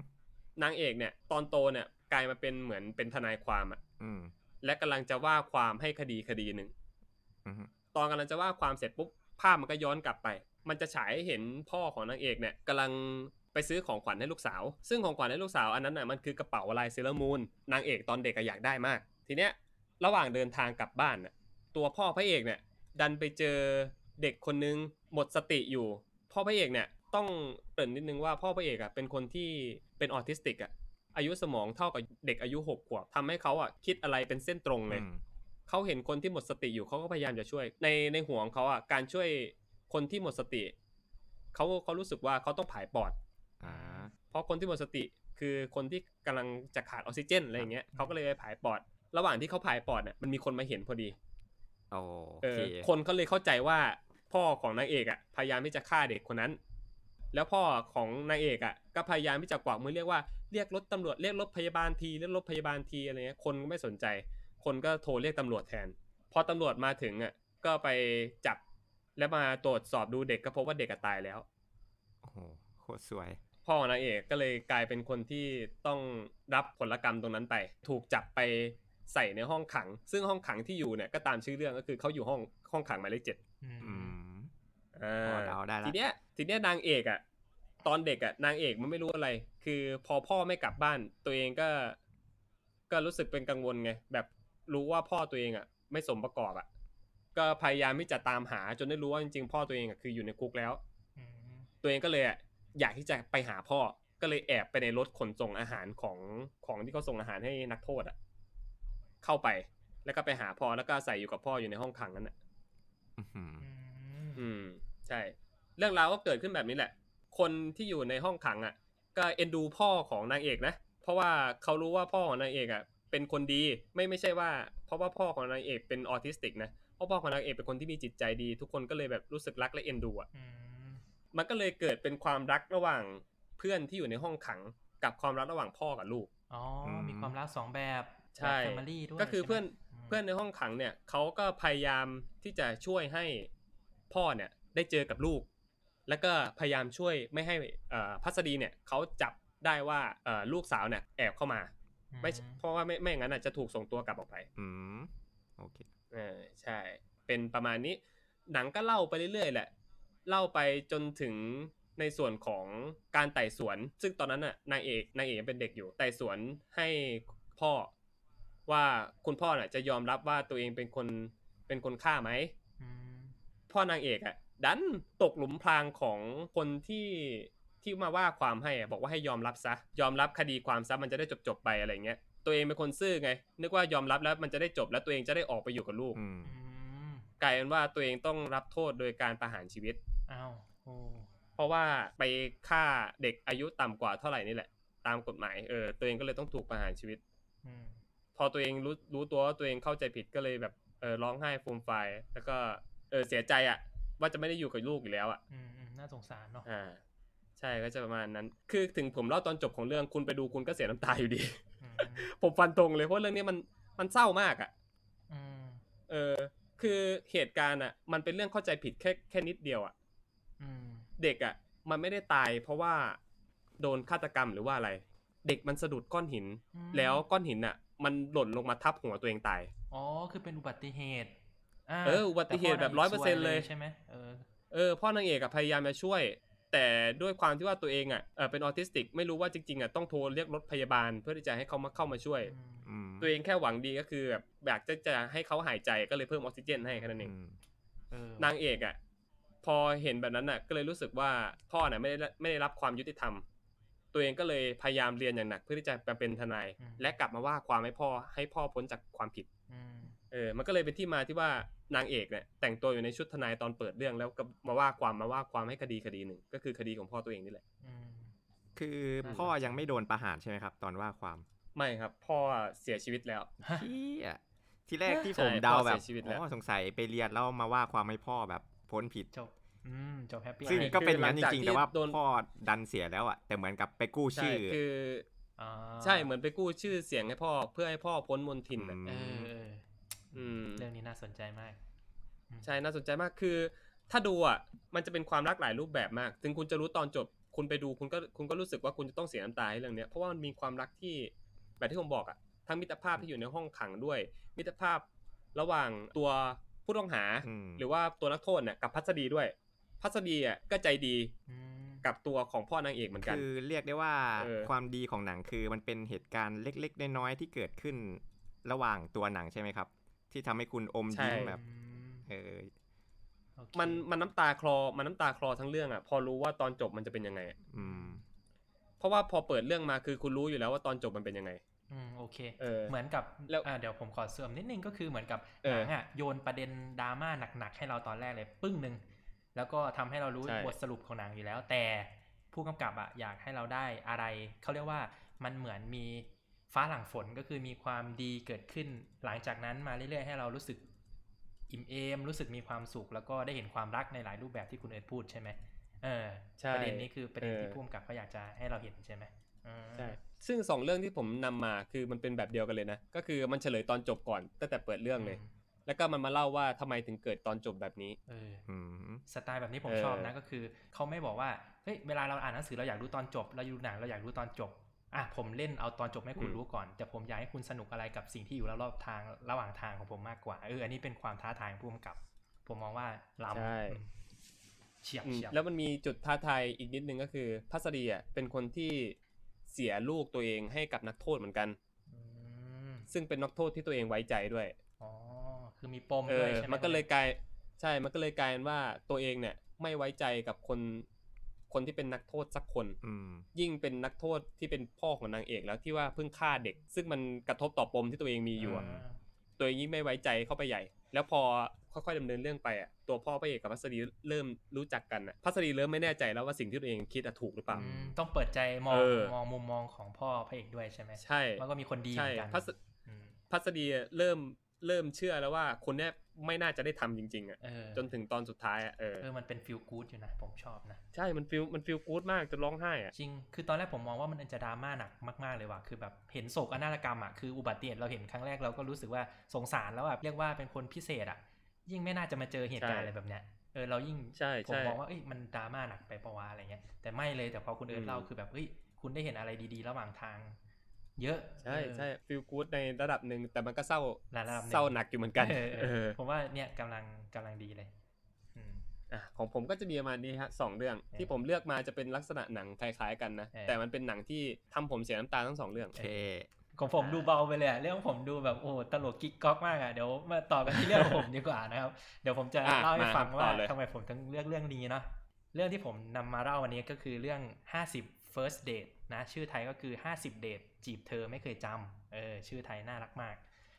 Speaker 3: นางเอกเนี่ย ตอนโตเนี่ยกลายมาเป็นเหมือนเป็นทนายความอะ
Speaker 2: อืม
Speaker 3: และกำลังจะว่าความให้คดีคดีหนึ่ง
Speaker 2: อือหือ
Speaker 3: ตอนกำลังจะว่าความเสร็จปุ๊บภาพมันก็ย้อนกลับไป มันจะฉายให้เห็นพ่อของนางเอกเนี่ยกำลัง ไปซื้อของขวัญให้ลูกสาว ซึ่งของขวัญให้ลูกสาวอันนั้นน่ะมันคือกระเป๋าลายเซเลอร์มูนนางเอกตอนเด็กก็อยากได้มาก ทีเนี้ยระหว่างเดินทางกลับบ้านน่ะตัวพ่อพระเอกเนี่ยดันไปเจอเด็กคนนึงหมดสติอยู่ พ่อพระเอกเนี่ยต้องเกริ่นนิดนึงว่าพ่อพระเอกอะเป็นคนที่เป็นออทิสติกอะอายุสมองเท่ากับเด็กอายุหกขวบทำให้เขาอะคิดอะไรเป็นเส้นตรงเลย
Speaker 2: อืม
Speaker 3: เขาเห็นคนที่หมดสติอยู่เขาก็พยายามจะช่วย ในในหัวของเขาอะการช่วยคนที่หมดสติเขาเขารู้สึกว่าเขาต้องผายปอด
Speaker 2: อ่า
Speaker 3: เพราะคนที่หมดสติคือคนที่กำลังจะขาดออกซิเจนอะไรอย่างเงี้ยเขาก็เลยไปผายปอด ระหว่างที่เขาผายปอดเนี่ยมันมีคนมาเห็นพอดี
Speaker 2: โอ
Speaker 3: เอ
Speaker 2: เค
Speaker 3: อคนเขาเลยเข้าใจว่าพ่อของนางเอกอะพยายามที่จะฆ่าเด็กคนนั้น แล้วพ่อของนางเอกอะก็พยายามที่จะกวักมือเรียกว่าเรียกรถตำรวจเรียกรถพยาบาลทีเรียกรถพยาบาลทีอะไรเงี้ยคนก็ไม่สนใจ คนก็โทรเรียกตำรวจแทน พอตำรวจมาถึงอะก็ไปจับแล้วมาตรวจสอบดูเด็กก็พบว่าเด็กอะตายแล้ว
Speaker 2: โอ้โหโคตรสวย
Speaker 3: พ่อของนางเอกก็เลยกลายเป็นคนที่ต้องรับผลกรรมตรงนั้นไป ถูกจับไปใส่ในห้องขัง ซึ่งห้องขังที่อยู่เนี่ยก็ตามชื่อเรื่องก็คือเขาอยู่ห้องห้องขังหมายเลขเจ็ด
Speaker 1: อืม
Speaker 2: อืม
Speaker 3: อ่า
Speaker 2: พอเดาได้ละ
Speaker 3: ทีเนี้ยทีเนี้ยนางเอกอะตอนเด็กอะนางเอกมันไม่รู้อะไร คือพอพ่อไม่กลับบ้าน ตัวเองก็ ก็รู้สึกเป็นกังวลไงแบบรู้ว่าพ่อตัวเองอะ ไม่สมประกอบอะก็พยายามที่จะตามหาจนได้รู้ว่าจริงๆพ่อตัวเองอะคืออยู่ในคุกแล้ว
Speaker 1: อืม
Speaker 3: ตัวเองก็เลย อะอยากที่จะไปหาพ่อก็เลยแอบไปในรถขนส่งอาหารของของที่เขาส่งอาหารให้นักโทษอะ เข้าไปแล้วก็ไปหาพ่อแล้วก็ใส่อยู่กับพ่ออยู่ในห้องขังนั้นอะ
Speaker 2: อื้อหือ
Speaker 1: อืม
Speaker 3: อืม ใช่ เรื่องราวก็เกิดขึ้นแบบนี้แหละ คนที่อยู่ในห้องขัง อะ ก็เอ็นดูพ่อของนางเอกนะเพราะว่าเขารู้ว่าพ่อของนางเอกอะ เป็นคนดีไม่ไม่ใช่ว่า เพราะว่าพ่อของนางเอกเป็นออทิสติกนะเพราะพ่อของนางเอกเป็นคนที่มีจิตใจดี ทุกคนก็เลยแบบรู้สึกรักและเอ็นดูอะ
Speaker 1: อื ม
Speaker 3: มันก็เลยเกิดเป็นความรักระหว่างเพื่อนที่อยู่ในห้องขังกับความรักระหว่างพ่อกับลูก
Speaker 1: อ๋ออมีความรักสองแบบ
Speaker 3: ใช่
Speaker 1: แฟมิลี่ด้วย
Speaker 3: ก็คือ
Speaker 1: ใช่ไหม
Speaker 3: เพื่อน
Speaker 1: ม
Speaker 3: เพื่อนในห้องขังเนี่ยเขาก็พยายามที่จะช่วยให้พ่อเนี่ยได้เจอกับลูก แล้วก็พยายามช่วยไม่ให้เอ่อพัสดีเนี่ยเขาจับได้ว่าเอ่อลูกสาวเนี่ยแอบเข้ามาไม่เพราะว่าไม่ไม่อย่างนั้นอาจจะถูกส่งตัวกลับออกไป
Speaker 2: อืมโอเค
Speaker 3: เออใช่ เป็นประมาณนี้ หนังก็เล่าไปเรื่อยๆแหละ เล่าไปจนถึงในส่วนของการไต่สวน ซึ่งตอนนั้นน่ะนางเอกนางเอกยังเป็นเด็กอยู่ไต่สวนให้พ่อว่าคุณพ่อน่ะ จะยอมรับว่าตัวเองเป็นคนเป็นคนฆ่าไหม
Speaker 1: อืม
Speaker 3: พ่อนางเอกอะ ดันตกหลุมพรางของคนที่ที่มาว่าความให้อะบอกว่าให้ยอมรับซะ ยอมรับคดีความซะมันจะได้จบจบๆไปอะไรเงี้ยตัวเองเป็นคนซื่อไง นึกว่ายอมรับแล้วมันจะได้จบแล้วตัวเองจะได้ออกไปอยู่กับลูก
Speaker 2: อืม
Speaker 1: อืม
Speaker 3: กลายเป็นว่าตัวเองต้องรับโทษโดยการประหารชีวิต
Speaker 1: อ้าวโอ้
Speaker 3: เพราะว่าไปฆ่าเด็กอายุต่ำกว่าเท่าไหร่นี่แหละ ตามกฎหมายเออตัวเองก็เลยต้องถูกประหารชีวิต
Speaker 1: อืม
Speaker 3: พอตัวเองรู้รู้ตัวว่าตัวเองเข้าใจผิดก็เลยแบบเออร้องไห้ฟูมไฟายแล้วก็เออเสียใจอะว่าจะไม่ได้อยู่กับลูกอีกแล้วอะ
Speaker 1: อืมอืมน่าสงสารเนาะ
Speaker 3: อ่าใช่ก็จะประมาณนั้น คือถึงผมเล่าตอนจบของเรื่องคุณไปดูคุณก็เสียน้ำตาอยู่ดี
Speaker 1: อืม
Speaker 3: ผมฟันตรงเลยเพราะเรื่องนี้มันมันเศร้ามากอะ
Speaker 1: อืม
Speaker 3: เออ คือเหตุการณ์อะมันเป็นเรื่องเข้าใจผิดแค่แค่นิดเดียวอะ
Speaker 1: อืม
Speaker 3: เด็กอะมันไม่ได้ตาย เพราะว่าโดนฆาตกรรมหรือว่าอะไร เด็กมันสะดุดก้อนหิน
Speaker 1: อืม
Speaker 3: แล้วก้อนหินอะมันหล่นลงมาทับหัวตัวเองตาย
Speaker 1: อ๋อ คือเป็นอุบัติเหตุา
Speaker 3: เอออุบัติเหตุแบบ
Speaker 1: ต่พ่นางก
Speaker 3: 100%เลย
Speaker 1: ใช่ไหมเออ
Speaker 3: เออพ่อนางเอกอะพยายามจะช่วย แต่ด้วยความที่ว่าตัวเองอะเออเป็นออทิสติกไม่รู้ว่าจริงๆอะต้องโทรเรียกรถพยาบาลเพื่อที่จะให้เขามาเข้ามาช่วย
Speaker 1: อืม
Speaker 2: อืม
Speaker 3: ตัวเองแค่หวังดีก็คือแบบอยากจะจะให้เขาหายใจก็เลยเพิ่มออกซิเจนให้แค่นั้นเอง
Speaker 2: อืม
Speaker 1: เออนา
Speaker 3: งเอกอะ พอเห็นแบบนั้นน่ะ ก็เลยรู้สึกว่าพ่อน่ะไม่ได้ไม่ได้รับความยุติธรรม ตัวเองก็เลยพยายามเรียนอย่างหนัก เพื่อที่จะมาเป็นทนาย
Speaker 1: อืม
Speaker 3: และกลับมาว่าความให้พ่อให้พ่อพ้นจากความผิด
Speaker 1: อืม
Speaker 3: เออ มันก็เลยเป็นที่มาที่ว่านางเอกเนี่ยแต่งตัวอยู่ในชุดทนายตอนเปิดเรื่องแล้วก็มาว่าความมาว่าความให้คดีคดีหนึ่งก็คือคดีของพ่อตัวเองนี่แหละ
Speaker 1: อืม
Speaker 2: คือพ่อยังไม่โดนประหารใช่ไหมครับ ตอนว่าความ
Speaker 3: ไม่ครับ พ่อเสียชีวิตแล้ว
Speaker 1: ฮะ
Speaker 2: ที่ที่แรกที่
Speaker 3: ใช่
Speaker 2: ผมเดา
Speaker 3: พ่อ
Speaker 2: แบบ
Speaker 3: เสียชีวิตแล้ว
Speaker 2: อ๋อสงสัยไปเรียนแล้วมาว่าความให้พ่อแบบ พ้นผิด
Speaker 1: จบอืมจบแฮปปี้
Speaker 2: ซึ่ง
Speaker 3: ใช่
Speaker 2: ก็เป็นอย่างนั้น
Speaker 3: คือจริงๆหลังจาก
Speaker 2: ริงๆ
Speaker 3: ที่
Speaker 2: แต่ว่า
Speaker 3: โดน
Speaker 2: พ่อดันเสียแล้วอะแต่เหมือนกับไปกู้
Speaker 3: ใช่
Speaker 2: ชื่อ
Speaker 3: คือ
Speaker 1: อ่า
Speaker 3: ใช่เหมือนไปกู้ชื่อเสียงให้พ่อเพื่อให้พ่อพ้นมนทินน่ะ
Speaker 2: อื
Speaker 1: เออเออ
Speaker 3: อืม
Speaker 1: เรื่องนี้น่าสนใจมาก
Speaker 3: ใช่น่าสนใจมากคือ ถ้าดูอะมันจะเป็นความรักหลายรูปแบบมากถึงคุณจะรู้ตอนจบคุณไปดูคุณก็คุณก็รู้สึกว่าคุณจะต้องเสียน้ำตาให้เรื่องเนี้ยเพราะว่ามันมีความรักที่แบบที่ผมบอกอะทั้งมิตรภาพที่อยู่ในห้องขังด้วย มิตรภาพระหว่างตัว ผู้ต้องหา
Speaker 2: อืม
Speaker 3: หรือว่าตัวนักโทษเนี่ยกับพัสดีด้วย พัสดีอะก็ใจดี
Speaker 1: อืม
Speaker 3: กับตัวของพ่อนางเอกเหมือนกัน
Speaker 2: คือเรียกได้ว่า
Speaker 3: เออ
Speaker 2: ความดีของหนังคือมันเป็นเหตุการณ์เล็ก ๆ น้อยๆที่เกิดขึ้นระหว่างตัวหนังใช่ไหมครับ ที่ทำให้คุณอมยิ้มแบบ
Speaker 1: อืม
Speaker 2: เออ
Speaker 1: โอเค
Speaker 3: มันมันน้ำตาคลอมันน้ำตาคลอทั้งเรื่องอะ พอรู้ว่าตอนจบมันจะเป็นยังไงอะ
Speaker 2: อืม
Speaker 3: เพราะว่าพอเปิดเรื่องมาคือคุณรู้อยู่แล้วว่าตอนจบมันเป็นยังไง
Speaker 1: อืมโอเค
Speaker 3: เออ
Speaker 1: เหมือนกับ
Speaker 3: แล้ว
Speaker 1: อ่าเดี๋ยวผมขอเสริมนิดนึงก็คือเหมือนกับ
Speaker 3: เอ
Speaker 1: ห
Speaker 3: อ
Speaker 1: นังอะโยนประเด็นดราม่าหนักๆให้เราตอนแรกเลยปึ้งหนึ่งแล้วก็ทำให้เรารู้
Speaker 3: ใช่
Speaker 1: บทสรุปของหนังอยู่แล้ว แต่ผู้กำกับอะอยากให้เราได้อะไรเขาเรียกว่ามันเหมือนมีฟ้าหลังฝนก็คือมีความดีเกิดขึ้น หลังจากนั้นมาเรื่อยๆให้เรารู้สึกอิ่มเอมรู้สึกมีความสุข แล้วก็ได้เห็นความรักในหลายรูปแบบที่คุณเอิร์ธพูดใช่ไหมเออ
Speaker 3: ใช่
Speaker 1: ประเด็นนี้คือประเด็นที่
Speaker 3: เออ
Speaker 1: ผู้กำกับเขาอยากจะให้เราเห็นใช่ไหมอืม
Speaker 3: ใช่ ซึ่งสองเรื่องที่ผมนำมาคือมันเป็นแบบเดียวกันเลยนะ ก็คือมันเฉลยตอนจบก่อนตั้งแต่เปิดเรื่องเลย แล้วก็มันมาเล่าว่าทำไมถึงเกิดตอนจบแบบนี้
Speaker 1: เออ
Speaker 2: อืม
Speaker 1: สไตล์แบบนี้ผม
Speaker 3: เออ
Speaker 1: ชอบนะก็คือเขาไม่บอกว่าเฮ้ยเวลาเราอ่านหนังสือเราอยากรู้ตอนจบ เราดูหนังเราอยากรู้ตอนจบอะผมเล่นเอาตอนจบให้คุณรู้ก่อน แต่ผมอยากให้คุณสนุกอะไรกับสิ่งที่อยู่รอบๆทางระหว่างทางของผมมากกว่าเอออันนี้เป็นความท้าทายของผู้กำกับ ผมมองว่าล้ำ
Speaker 3: ใช่
Speaker 1: อืมเฉียบ
Speaker 3: อืม
Speaker 1: เฉียบ
Speaker 3: แล้วมันมีจุดท้าทายอีกนิดนึงก็คือพัสดีอะเป็นคนที่ เสียลูกตัวเองให้กับนักโทษเหมือนกัน
Speaker 1: อืม
Speaker 3: ซึ่งเป็นนักโทษที่ตัวเองไว้ใจด้วย
Speaker 1: อ๋อคือมีปม
Speaker 3: เอ
Speaker 1: ด้วย
Speaker 3: อ
Speaker 1: ใช่ไหม
Speaker 3: มันก็เลยกลายใช่ มันก็เลยกลายเป็นว่าตัวเองเนี่ย ไม่ไว้ใจกับคน คนที่เป็นนักโทษสักคน
Speaker 2: อืม
Speaker 3: ยิ่งเป็นนักโทษที่เป็นพ่อของนางเอกแล้วที่ว่าเพิ่งฆ่าเด็ก ซึ่งมันกระทบต่อปมที่ตัวเองมีอยู่อะาตัวเองยิ่งไม่ไว้ใจเข้าไปใหญ่ แล้วพอค่อยๆดำเนินเรื่องไปอะตัวพ่อพระเอกกับพัสดีเริ่มรู้จักกันอะพัสดีเริ่มไม่แน่ใจแล้วว่าสิ่งที่ตัวเองคิดอะถูกหรือเปล่า
Speaker 1: อืมต้องเปิดใจมอง
Speaker 3: เออ
Speaker 1: มองมุมมองของพ่อพระเอกด้วยใช่ไหม
Speaker 3: ใช่
Speaker 1: มันก็มีคนดีเหมือนกันใช่
Speaker 3: พัส
Speaker 1: อืม
Speaker 3: พัสดีอะเริ่ม เริ่มเชื่อแล้วว่าคนเนี้ยไม่น่าจะได้ทำจริง ๆ อะ
Speaker 1: เออ
Speaker 3: จนถึงตอนสุดท้ายอะเออ
Speaker 1: เออมันเป็น feel good อยู่นะ ผมชอบนะ
Speaker 3: ใช่มัน feel มัน feel good มากจนร้องไห้อะ
Speaker 1: จริง คือตอนแรกผมมองว่ามันจะดราม่าหนักมาก ๆ เลยว่ะคือแบบเห็นโศกนาฏกรรมอะคืออุบัติเหตุเราเห็นครั้งแรกเราก็รู้สึกว่าสงสารแล้วแบบเรียกว่าเป็นคนพิเศษอะ ยิ่งไม่น่าจะมาเจอเหตุการณ์
Speaker 3: ใช่
Speaker 1: อะไรแบบเนี้ยเออเรายิ่ง
Speaker 3: ใช่
Speaker 1: ผม
Speaker 3: ใช่
Speaker 1: มองว่าเอ้ยมันดราม่าหนักไปปะวะอะไรเงี้ยแต่ไม่เลยแต่พอคุณเอิร์ธ
Speaker 3: อืม
Speaker 1: เล่าคือแบบเอ้ยคุณได้เห็นอะไรดีๆ ระหว่างทาง เยอะ
Speaker 3: ใช่
Speaker 1: เออ
Speaker 3: ใช่ฟิลกู๊ดในระดับหนึ่งแต่มันก็เศร้า
Speaker 1: ระดับหนึ่ง
Speaker 3: เศร้าหนักอยู่เหมือนกัน
Speaker 1: เออเอ
Speaker 3: เอ
Speaker 1: อ
Speaker 3: อ
Speaker 1: ผมว่าเนี่ยกำลังกำลังดีเลยอืม
Speaker 3: อะของผมก็จะมีประมาณนี้ฮะสองเรื่อง
Speaker 1: เออ
Speaker 3: ที่ผมเลือกมาจะเป็นลักษณะหนังคล้ายๆกันนะ
Speaker 1: เออ
Speaker 3: แต่มันเป็นหนังที่ทำผมเสียน้ำตาทั้งสองเรื่อง
Speaker 2: โอเค
Speaker 1: ของผมดูเบาไปเลยอะเรื่องของผมดูแบบโอ้โหตลกกิ๊กก๊อกมากอะเดี๋ยวมาต่อกันที่เรื่องของผมดีกว่านะครับเดี๋ยวผมจะ
Speaker 3: อะ
Speaker 1: เล่าให้
Speaker 3: มา
Speaker 1: ฟัง
Speaker 3: ต่
Speaker 1: ว่า
Speaker 3: อเลย
Speaker 1: ทำไมผมถึงเลือกเรื่องนี้เนาะเรื่องที่ผมนำมาเล่าวันนี้ก็คือเรื่อง 50 first date นะชื่อไทยก็คือ 50 date จีบเธอไม่เคยจำเออชื่อไทยน่ารักมาก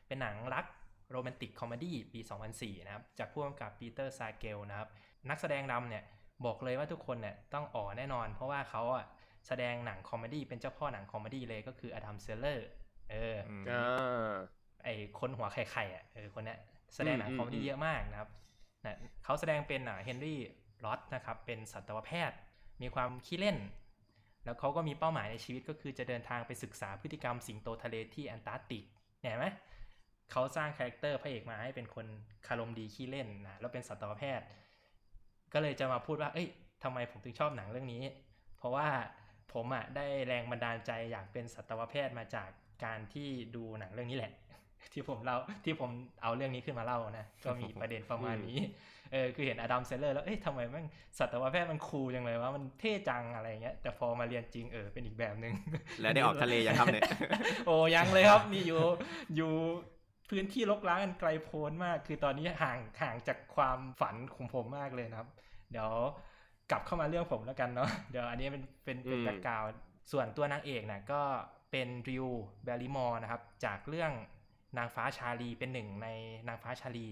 Speaker 1: เป็นหนังรัก romantic comedy ปี 2004 นะครับ จากผู้กำกับปีเตอร์ซีกัลนะครับ นักแสดงนำเนี่ยบอกเลยว่าทุกคนเนี่ยต้องอ๋อแน่นอน เพราะว่าเขาอะแสดงหนัง comedy เป็นเจ้าพ่อหนัง comedy เลยก็คืออดัม แซนด์เลอร์เอออ
Speaker 2: ม
Speaker 3: อ่า
Speaker 1: ไอคนหัวไข่ๆอะเออคนเนี้ยแสดงหนัง
Speaker 3: อืม
Speaker 1: คอมเมดี้
Speaker 3: อืม
Speaker 1: เยอะมากนะครับนะเขาแสดงเป็นอะเฮนรี่ รอธนะครับเป็นสัตวแพทย์ มีความขี้เล่น แล้วเขาก็มีเป้าหมายในชีวิตก็คือจะเดินทางไปศึกษาพฤติกรรมสิงโตทะเลที่แอนตาร์กติกเห็นไหมเขาสร้าง character พระเอกมาให้เป็นคนคารมดีขี้เล่นนะแล้วเป็นสัตวแพทย์ ก็เลยจะมาพูดว่า เอ้ยทำไมผมถึงชอบหนังเรื่องนี้ เพราะว่าผมอะได้แรงบันดาลใจอยากเป็นสัตวแพทย์มาจากการที่ดูหนังเรื่องนี้แหละ ที่ผมเล่าที่ผมเอาเรื่องนี้ขึ้นมาเล่านะก็มีประเด็นประมาณนี้ เออคือเห็นอดัม แซนด์เลอร์แล้วเอ๊ะทำไมแม่งสัตวแพทย์มัน cool จังเลยว่ามันเท่จังอะไรเงี้ยแต่พอมาเรียนจริงเออเป็นอีกแบบหนึ่ง
Speaker 2: แล้วได้ออกทะเลยังครับเนี่ย
Speaker 1: โอ้ยังเลยครับนี่อยู่อยู่พื้นที่รกร้างกันไกลโพ้นมาก คือตอนนี้ห่างห่างจากความฝันของผมมากเลยนะครับ เดี๋ยวกลับเข้ามาเรื่องผมแล้วกันเนาะเดี๋ยวอันนี้เป็นเป็นเป็น
Speaker 3: อืม
Speaker 1: background ส่วนตัวนางเอกนะก็เป็นดรูว์ แบร์รีมอร์นะครับ จากเรื่องนางฟ้าชาลีเป็นหนึ่งในนางฟ้าชาลี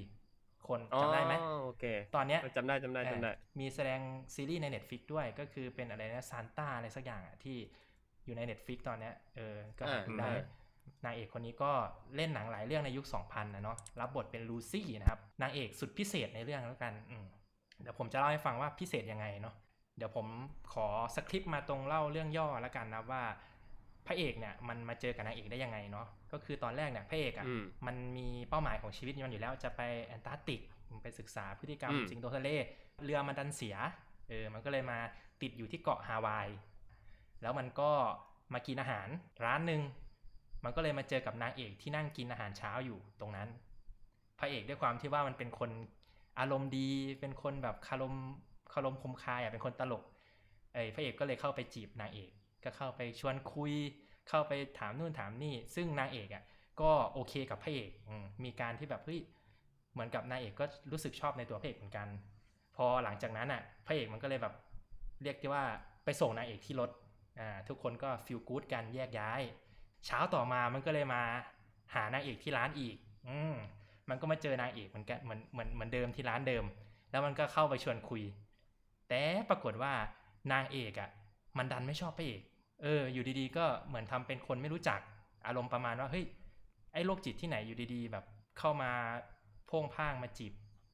Speaker 1: คนจำได้ไหม
Speaker 3: อ๋อโอเค
Speaker 1: ตอนเนี้ย
Speaker 3: จำได้จำได้จำได้
Speaker 1: เอ่อมีแสดงซีรีส์ใน Netflix ด้วยก็คือเป็นอะไรนะซานต้าอะไรสักอย่างอะที่อยู่ใน Netflix ตอนเนี้ยเออก็หา
Speaker 3: อ่า
Speaker 1: ดูได้
Speaker 3: อืม
Speaker 1: นางเอกคนนี้ก็เล่นหนังหลายเรื่องในยุค 2000 นะเนาะรับบทเป็นลูซี่นะครับ นางเอกสุดพิเศษในเรื่องแล้วกันอืมเดี๋ยวผมจะเล่าให้ฟังว่าพิเศษยังไงเนาะเดี๋ยวผมขอสคริปต์มาตรงเล่าเรื่องย่อแล้วกันนะว่าพ ระเอกเนี่ยมันมาเจอกับนางเอกได้ยังไงเนาะก็คือตอนแรกเนี่ยพระเอกอะ
Speaker 3: อืม
Speaker 1: มันมีเป้าหมายของชีวิตมันอยู่แล้วจะไปแอนตาร์กติกไปศึกษาพฤติกรรม
Speaker 3: อืม
Speaker 1: สิงโตทะเลเรือมันดันเสียเออมันก็เลยมาติดอยู่ที่เกาะฮาวาย แล้วมันก็มากินอาหารร้านหนึ่งมันก็เลยมาเจอกับนางเอกที่นั่งกินอาหารเช้าอยู่ตรงนั้น พระเอกด้วยความที่ว่ามันเป็นคนอารมณ์ดีเป็นคนแบบคารมคารมคมคายอะเป็นคนตลกเอ้ยพระเอกก็เลยเข้าไปจีบนางเอก ก็เข้าไปชวนคุย เข้าไปถามนู่นถามนี่ ซึ่งนางเอกอะก็โอเคกับพระเอกมีการที่แบบเฮ้ยเหมือนกับนางเอกก็รู้สึกชอบในตัวพระเอกเหมือนกัน พอหลังจากนั้นอะพระเอกมันก็เลยแบบเรียกได้ว่าไปส่งนางเอกที่รถอ่าทุกคนก็ฟีลกู๊ดกันแยกย้าย เช้าต่อมามันก็เลยมาหานางเอกที่ร้านอีก อืมมันก็มาเจอนางเอกเหมือนกันเหมือนเหมือนเหมือนเดิมที่ร้านเดิม แล้วมันก็เข้าไปชวนคุย แต่ปรากฏว่านางเอกอะ มันดันไม่ชอบพระเอก เออ อยู่ดีๆ ก็เหมือนทำเป็นคนไม่รู้จัก อารมณ์ประมาณว่า เฮ้ย ไอ้โรคจิตที่ไหนอยู่ดีๆ แบบเข้ามาพ่งพ่างมาจีบ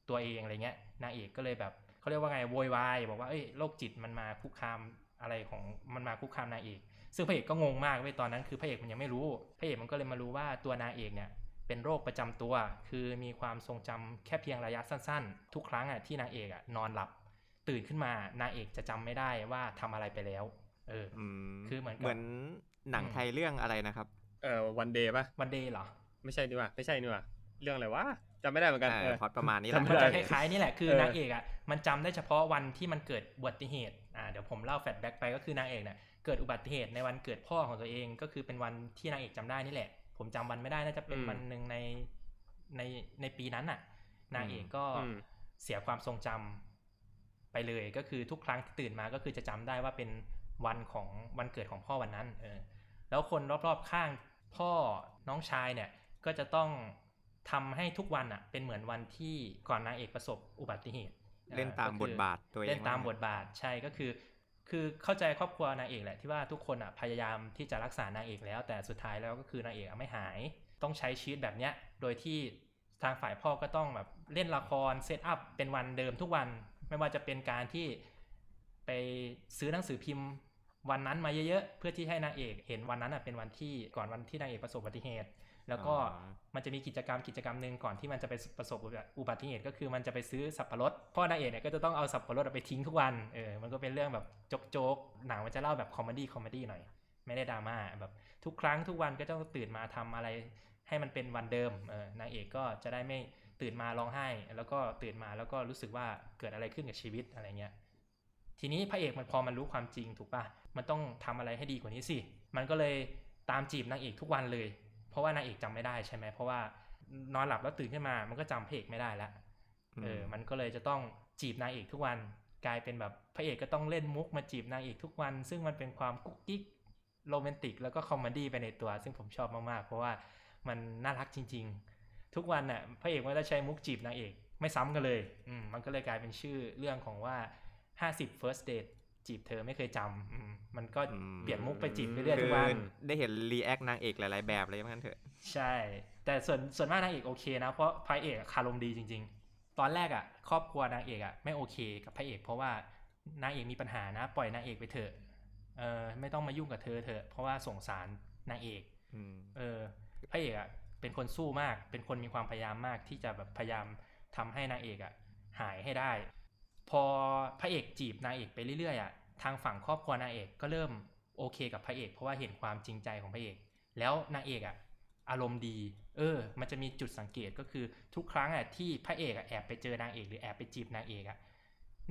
Speaker 1: ตัวเองอะไรเงี้ย นางเอกก็เลยแบบเขาเรียกว่าไงโวยวายบอกว่าเอ้ยโรคจิตมันมาคุกคามอะไรของมันมาคุกคามนางเอก ซึ่งพระเอกก็งงมากเว้ยตอนนั้นคือพระเอกมันยังไม่รู้ พระเอกมันก็เลยมารู้ว่าตัวนางเอกเนี่ยเป็นโรคประจำตัว คือมีความทรงจำแค่เพียงระยะสั้นๆ ทุกครั้งอะที่นางเอกอะนอนหลับ ตื่นขึ้นมานางเอกจะจำไม่ได้ว่าทำอะไรไปแล้ว เออ
Speaker 2: อืม
Speaker 1: คือเหมือนกับ
Speaker 2: เหมือนหนัง
Speaker 1: อืม
Speaker 2: ไทยเรื่องอะไรนะครับ
Speaker 3: เอ่อวันเดย์ป่ะ
Speaker 1: วันเดย์เหรอ
Speaker 3: ไม่ใช่ดีกว่าไม่ใช่นี่ว่าเรื่องอะไรวะจำไม่ได้เหมือนกัน
Speaker 2: อ่า
Speaker 3: เออ
Speaker 2: พล็อดประมาณนี้แห
Speaker 3: จำ
Speaker 2: ละ
Speaker 3: ไม่
Speaker 1: มัน
Speaker 3: ได้
Speaker 1: จะคล้ายๆนี่แหละคือ
Speaker 3: เออ
Speaker 1: นางเอกอะมันจำได้เฉพาะวันที่มันเกิดอุบัติเหตุอ่าเดี๋ยวผมเล่าแฟลชแบ็กไปก็คือนางเอกเนี่ยเกิดอุบัติเหตุในวันเกิดพ่อของตัวเอง ก็คือเป็นวันที่นางเอกจำได้นี่แหละ ผมจำวันไม่ได้น่าจะเป็น
Speaker 3: อืม
Speaker 1: วันหนึ่งในในในปีนั้นน่ะ นางเอกก็
Speaker 3: อืม
Speaker 1: เสียความทรงจำ ไปเลยก็คือทุกครั้งที่ตื่นมาก็คือจะจำได้ว่าเป็นวันของวันเกิดของพ่อวันนั้นเออแล้วคนรอบๆข้างพ่อน้องชายเนี่ยก็จะต้องทำให้ทุกวันอะเป็นเหมือนวันที่ก่อนนางเอกประสบอุบัติเหตุ
Speaker 2: เล่นตาม
Speaker 1: ก็
Speaker 2: บ
Speaker 1: คือ
Speaker 2: ทบาทตัวเอง
Speaker 1: เล่นตาม
Speaker 2: ว่
Speaker 1: บทบาทใช่ก็คือ คือเข้าใจครอบครัวนางเอกแหละที่ว่าทุกคนอะพยายามที่จะรักษานางเอกแล้ว แต่สุดท้ายแล้วก็คือนางเอกอะไม่หาย ต้องใช้ชีวิตแบบเนี้ยโดยที่ทางฝ่ายพ่อก็ต้องแบบเล่นละครเซตอัพเป็นวันเดิมทุกวัน ไม่ว่าจะเป็นการที่ไปซื้อหนังสือพิมพ์วันนั้นมาเยอะๆ เพื่อที่ให้นางเอกเห็นวันนั้นอะเป็นวันที่ก่อนวันที่นางเอกประสบอุบัติเหตุ แล้วก็
Speaker 2: อ๋อ
Speaker 1: มันจะมีกิจกรรมกิจกรรมหนึ่งก่อนที่มันจะไปประสบอุบัติเหตุ ก็คือมันจะไปซื้อสับปะรดพ่อนางเอกเนี่ยก็จะต้องเอาสับปะรดไปทิ้งทุกวันเออมันก็เป็นเรื่องแบบโจ๊กๆหนังมันจะเล่าแบบ comedy comedy หน่อย ไม่ได้ดราม่าแบบทุกครั้งทุกวันก็ต้องตื่นมาทำอะไร ให้มันเป็นวันเดิมเออนางเอกก็จะได้ไม่ ตื่นมาร้องไห้ แล้วก็ตื่นมาแล้วก็รู้สึกว่าเกิดอะไรขึ้นกับชีวิตอะไรเงี้ยทีนี้พระเอกมันพอมันรู้ความจริงถูกปะมันต้องทำอะไรให้ดีกว่านี้สิมันก็เลยตามจีบนางเอกทุกวันเลย เพราะว่านางเอกจำไม่ได้ใช่ไหมเพราะว่านอนหลับแล้วตื่นขึ้นมา มันก็จำพระเอกไม่ได้แล้วเออมันก็เลยจะต้องจีบนางเอกทุกวัน กลายเป็นแบบพระเอกก็ต้องเล่นมุกมาจีบนางเอกทุกวัน ซึ่งมันเป็นความกุ๊กกิ๊กโรแมนติกแล้วก็ comedy ไปในตัว ซึ่งผมชอบมากๆ เพราะว่ามันน่ารักจริงๆ ทุกวันน่ะพระเอกมันจะใช้มุกจีบนางเอก ไม่ซ้ำกันเลยอืมมันก็เลยกลายเป็นชื่อเรื่องของว่า 50 first date จีบเธอไม่เคยจำอืมมันก็
Speaker 2: อืม
Speaker 1: เปลี่ยนมุกไปจีบไปเรื่อย
Speaker 2: คื
Speaker 1: ทุก
Speaker 2: อ
Speaker 1: วัน
Speaker 2: ได้เห็นรีแอคนางเอกหลายๆแบบเลยว่างั้นเถอะ
Speaker 1: ใช่ แต่ส่วนส่วนมากนางเอกโอเคนะ เพราะพระเอกอะคารมดีจริง ๆ ตอนแรกอะ ครอบครัวนางเอกอะไม่โอเคกับพระเอก เพราะว่านางเอกมีปัญหานะ ปล่อยนางเอกไปเถอะเออไม่ต้องมายุ่งกับเธอเถอะเพราะว่าสงสารนางเอก
Speaker 2: อืม
Speaker 1: เออพระเอกอะ เป็นคนสู้มาก เป็นคนมีความพยายามมากที่จะแบบพยายามทำให้นางเอกอะหายให้ได้ พอพระเอกจีบนางเอกไปเรื่อยๆอะทางฝั่งครอบครัวนางเอกก็เริ่มโอเคกับพระเอกเพราะว่าเห็นความจริงใจของพระเอก แล้วนางเอกอะอารมณ์ดี เออ มันจะมีจุดสังเกตก็คือทุกครั้งอะที่พระเอกอะแอบไปเจอนางเอกหรือแอบไปจีบนางเอกอะ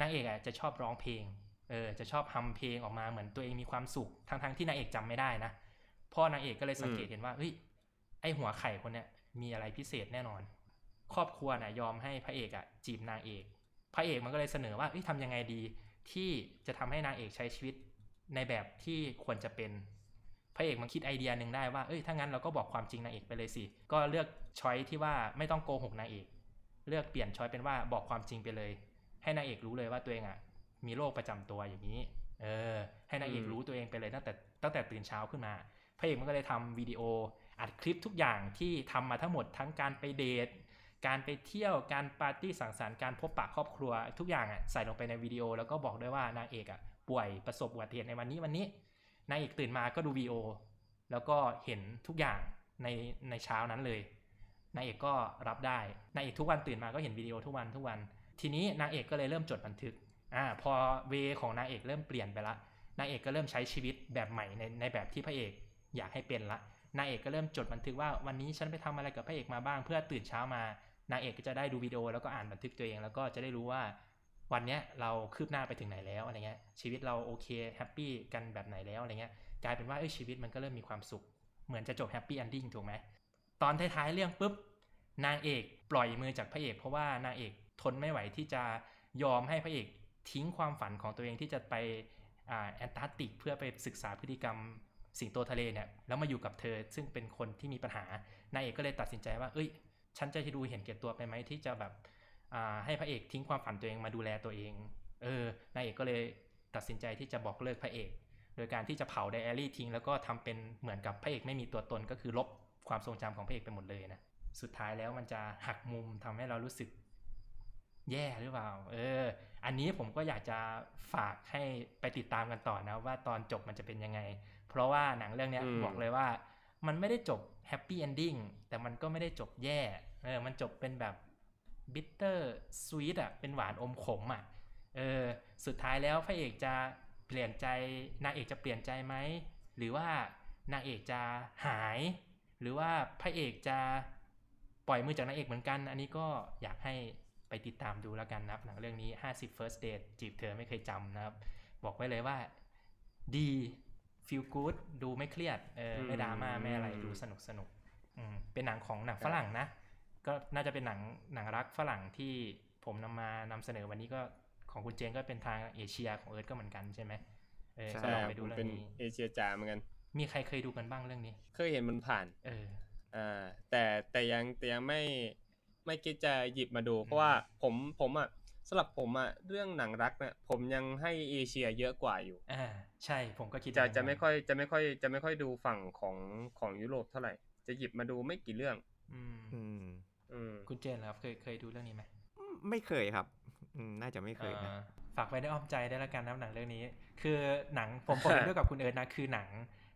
Speaker 1: นางเอกอะจะชอบร้องเพลง เออ จะชอบฮัมเพลงออกมาเหมือนตัวเองมีความสุขทั้งๆที่นางเอกจำไม่ได้นะพ่อนางเอกก็เลยสังเกตเห็นว่าเฮ้ย ไอหัวไข่คนเนี้ยมีอะไรพิเศษแน่นอน ครอบครัวน่ะยอมให้พระเอกอะจีบนางเอก พระเอกมันก็เลยเสนอว่าเอ้ยทำยังไงดีที่จะทำให้นางเอกใช้ชีวิตในแบบที่ควรจะเป็น พระเอกมันคิดไอเดียหนึ่งได้ว่าเอ้ยถ้างั้นเราก็บอกความจริงนางเอกไปเลยสิ ก็เลือกช้อยที่ว่าไม่ต้องโกหกนางเอก เลือกเปลี่ยนช้อยเป็นว่าบอกความจริงไปเลย ให้นางเอกรู้เลยว่าตัวเองอะมีโรคประจำตัวอย่างนี้ เออ ให้นางเอกรู้ตัวเองไปเลยตั้งแต่ตั้งแต่ตื่นเช้าขึ้นมา พระเอกมันก็เลยทำวิดีโอ อัดคลิปทุกอย่างที่ทำมาทั้งหมดทั้งการไปเดท การไปเที่ยวการปาร์ตี้สังสรรค์การพบปะครอบครัว ทุกอย่างอะใส่ลงไปในวิดีโอ แล้วก็บอกด้วยว่านางเอกอะป่วยประสบอุบัติเหตุในวันนี้วันนี้นางเอกตื่นมาก็ดูวีดีโอแล้วก็เห็นทุกอย่างในในเช้านั้นเลยนางเอกก็รับได้นางเอกทุกวันตื่นมาก็เห็นวิดีโอทุกวันทุกวัน ทีนี้นางเอกก็เลยเริ่มจดบันทึกอ่าพอ way ของนางเอกเริ่มเปลี่ยนไปละนางเอกก็เริ่มใช้ชีวิตแบบใหม่ในในแบบที่พระเอกอยากให้เป็นละ นางเอกก็เริ่มจดบันทึกว่าวันนี้ฉันไปทำอะไรกับพระเอกมาบ้าง เพื่อตื่นเช้ามานางเอกก็จะได้ดูวิดีโอแล้วก็อ่านบันทึกตัวเอง แล้วก็จะได้รู้ว่าวันเนี้ยเราคืบหน้าไปถึงไหนแล้วอะไรเงี้ยชีวิตเราโอเค happy กันแบบไหนแล้วอะไรเงี้ยกลายเป็นว่าเอ้ยชีวิตมันก็เริ่มมีความสุข เหมือนจะจบ happy ending ถูกไหมตอนท้ายๆเรื่องปุ๊บนางเอกปล่อยมือจากพระเอก เพราะว่านางเอกทนไม่ไหวที่จะยอมให้พระเอกทิ้งความฝันของตัวเองที่จะไปอ่าแอนตาร์กติกเพื่อไปศึกษาพฤติกรรม สิงโตทะเลเนี่ยแล้วมาอยู่กับเธอซึ่งเป็นคนที่มีปัญหานางเอกก็เลยตัดสินใจว่า เอ้ย ฉันจะดูเห็นแก่ตัวไปไหมที่จะแบบให้พระเอกทิ้งความฝันตัวเองมาดูแลตัวเอง เออนางเอกก็เลยตัดสินใจที่จะบอกเลิกพระเอก โดยการที่จะเผาไดอารี่ทิ้งแล้วก็ทำเป็นเหมือนกับพระเอกไม่มีตัวตนก็คือลบความทรงจำของพระเอกไปหมดเลยนะสุดท้ายแล้วมันจะหักมุมทำให้เรารู้สึกแย่หรือเปล่า เออ อันนี้ผมก็อยากจะฝากให้ไปติดตามกันต่อนะ ว่าตอนจบมันจะเป็นยังไง เพราะว่าหนังเรื่องเนี้ย
Speaker 3: อืม
Speaker 1: บอกเลยว่า มันไม่ได้จบ happy ending แต่มันก็ไม่ได้จบแย่เออมันจบเป็นแบบ bittersweet อะเป็นหวานอมขมอะเออสุดท้ายแล้วพระเอกจะเปลี่ยนใจนางเอกจะเปลี่ยนใจไหมหรือว่านางเอกจะหาย หรือว่าพระเอกจะปล่อยมือจากนางเอกเหมือนกัน อันนี้ก็อยากให้ไปติดตามดูแล้วกันนะครับหนังเรื่องนี้ 50 first date จีบเธอไม่เคยจำนะครับ บอกไว้เลยว่า ดี feel good ดูไม่เครียดเออไม่ดราม่าไม่อะไรดูสนุกสนุกอืมเป็นหนังของหนังฝรั่งนะ ก็น่าจะเป็นหนังหนังรักฝรั่งที่ผมนำมานำเสนอวันนี้ก็ของคุณเจนก็เป็นทางเอเชียของเอิร์ธก็เหมือนกันใช่ไหมเออ
Speaker 2: ใช่
Speaker 1: ก็ลอง
Speaker 3: ค
Speaker 1: ไป
Speaker 3: รับ
Speaker 1: ดู
Speaker 3: ผม
Speaker 1: เรื่อ
Speaker 3: เป็น
Speaker 1: งนี้
Speaker 3: เอเชียจ๋าเหมือนกัน
Speaker 1: มีใครเคยดูกันบ้างเรื่องนี้
Speaker 3: เคยเห็นมันผ่าน
Speaker 1: เออ
Speaker 3: อ่าแต่แต่ยังแต่ยังไม่ไม่คิดจะหยิบมาดู เพราะว่าผมผมอะ สำหรับผมอะเรื่องหนังรักเนี่ยผมยังให้เอเชียเยอะกว่าอยู่
Speaker 1: อ่าใช่ผมก็คิด
Speaker 3: จะ
Speaker 1: อย่างนั้น
Speaker 3: จะไม่ค่อยจะไม่ค่อยจะไม่ค่อยดูฝั่งของของยุโรปเท่าไหร่ จะหยิบมาดูไม่กี่เรื่อง
Speaker 1: อืม
Speaker 2: อืม
Speaker 3: อืม
Speaker 1: คุณเจนเหรอครับ เคยเคยดูเรื่องนี้ไหม
Speaker 2: ไม่เคยครับอืมน่าจะไม่เคยนะ
Speaker 1: อ่าฝากไว้ในอ้อมใจได้แล้วกันนะหนังเรื่องนี้ คือหนังผมผมเห็นด้วยกับคุณเอิร์ธนะคือหนัง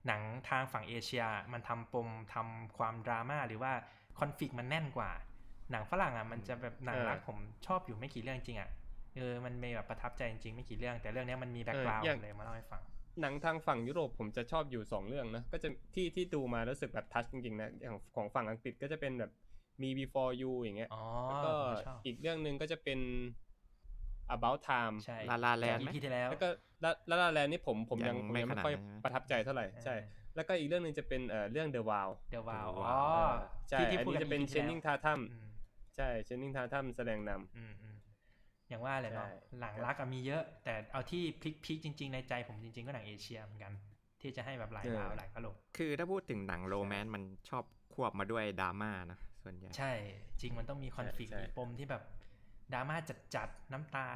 Speaker 1: หนังทางฝั่งเอเชีย มันทำปมทำความดราม่าหรือว่าคอนฟ lict มันแน่นกว่า หนังฝรั่งอะมันจะแบบหนังรัก
Speaker 3: เออ
Speaker 1: ผมชอบอยู่ไม่กี่เรื่องจริงอะเออมันมีแบบประทับใจจริงๆไม่กี่เรื่อง แต่เรื่องเนี้ยมันมีแบ็กกราวด์
Speaker 3: เอออย่าง
Speaker 1: เลยมาเล่าให้ฟัง
Speaker 3: หนังทางฝั่งยุโรปผมจะชอบอยู่สองเรื่องนะก็จะที่ที่ดูมารู้สึกแบบทัชจริงๆนะอย่างของฝั่งอังกฤษก็จะเป็นแบบมี before you อย่างเงี้ย
Speaker 1: อ๋อ
Speaker 3: แล้วก็
Speaker 1: ผมชอบ
Speaker 3: อีกเรื่องหนึ่งก็จะเป็น about time
Speaker 1: ใช่
Speaker 2: ลาลาแลนด์ไหม
Speaker 1: อีพีที่แล้ว
Speaker 3: แล้วก็ละละลาแลนด์นี่ผมผมยัง
Speaker 2: ยัง
Speaker 3: ผม
Speaker 2: ไม่
Speaker 3: ยัง
Speaker 2: ข
Speaker 3: ไม่
Speaker 2: นาด
Speaker 3: ค่อย
Speaker 2: นั้นใช่ไหม
Speaker 3: ประทับใจเท่าไหร่ใช่ แล้วก็อีกเรื่องหนึ่งจะเป็นเอ่อเรื่อง The Vow
Speaker 1: เดวาว
Speaker 2: The
Speaker 1: อ๋อ
Speaker 2: Vow
Speaker 3: ใช่
Speaker 1: ที่ที่
Speaker 3: อัน
Speaker 1: พูด
Speaker 3: นี้
Speaker 1: กั
Speaker 3: จะเป็น
Speaker 1: EP
Speaker 3: เใช่เชนนิงทาทัมแสดงนำ
Speaker 1: อืมอืมอย่างว่าแหละเนาะ
Speaker 3: ใช่
Speaker 1: หลังรักอะมีเยอะ แต่เอาที่พลิกพีคจริง ๆ ในใจผมจริง ๆ ก็หนังเอเชียเหมือนกัน ที่จะให้แบบหลายดาวหลายกะโหลก
Speaker 2: คือถ้าพูดถึงหนังโรแมนต์มันชอบควบมาด้วยดราม่านะส่วนใหญ่
Speaker 1: ใช่ จริงมันต้องมีคอนฟ lict
Speaker 3: ใช่
Speaker 1: มีปมที่แบบดราม่าจัดๆน้ำตา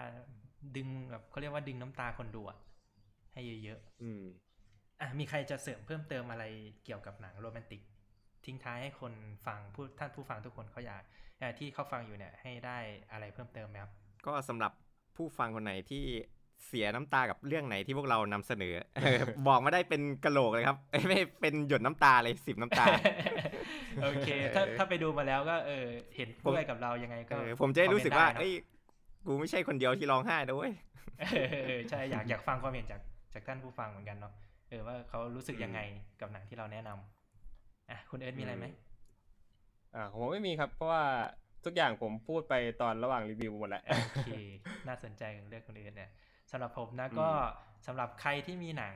Speaker 1: ดึงแบบเขาเรียกว่าดึงน้ำตาคนดูอะให้เยอะ
Speaker 3: อืม
Speaker 1: ๆอะมีใครจะเสริมเพิ่มเติมอะไรเกี่ยวกับหนังโรแมนติก ทิ้งท้ายให้คนฟังผู้ท่านผู้ฟังทุกคนเขาอยากเอ่อที่เขาฟังอยู่เนี่ยให้ได้อะไรเพิ่มเติมไหมครับ
Speaker 2: ก็สำหรับผู้ฟังคนไหนที่เสียน้ำตากับเรื่องไหนที่พวกเรานำเสนอ บอกมาได้เป็นกะโหลกเลยครับเอ้ยไม่เป็นหยดน้ำตาเลยสิบน้ำตา
Speaker 1: โอเค ถ้าถ้าไปดูมาแล้วก็เออเห็นด้วยกับเรายังไงก็
Speaker 2: เออผมจะได้รู้สึกว่า
Speaker 1: คอมเมนต์ได้นะ
Speaker 2: เอ้ยกูไม่ใช่คนเดียวที่ร้องไห้นะเว้ย
Speaker 1: เออเออใช่อยากอยากฟังความเห็นจากจากท่านผู้ฟังเหมือนกันเนาะเออว่าเขารู้สึกยังไงกับหนังที่เราแนะนำ อะคุณเอิร์ธมีอะไรไหม
Speaker 3: อ่าของผมไม่มีครับ เพราะว่าทุกอย่างผมพูดไปตอนระหว่างรีวิวหมดแล้ว
Speaker 1: โอเคน่าสนใจกับเรื่องคุณเอิร์ธเนี่ยสำหรับผมนะก็สำหรับใครที่มีหนัง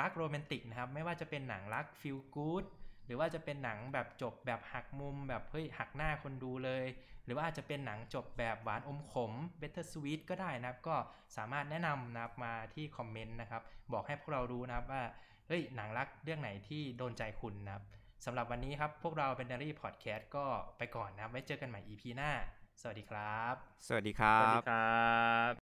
Speaker 1: รักโรแมนติกนะครับ ไม่ว่าจะเป็นหนังรักฟิลกู๊ดรือว่าจะเป็นหนังแบบจบแบบหักมุมแบบเฮ้ยหักหน้าคนดูเลย หรือว่าอาจจะเป็นหนังจบแบบหวานอมขม Better Sweet ก็ได้นะครับ ก็สามารถแนะนำนะครับมาที่คอมเมนต์นะครับ บอกให้พวกเรารู้นะครับว่าเฮ้ยหนังรักเรื่องไหนที่โดนใจคุณนะครับ สำหรับวันนี้ครับพวกเราเป็น d ด a r y Podcast ก็ไปก่อนนะครับไว้เจอกันใหม่ EP หน้า สวัสดีครับ
Speaker 2: สวัสดีครั
Speaker 3: สวัสดี
Speaker 2: บ
Speaker 3: ครับ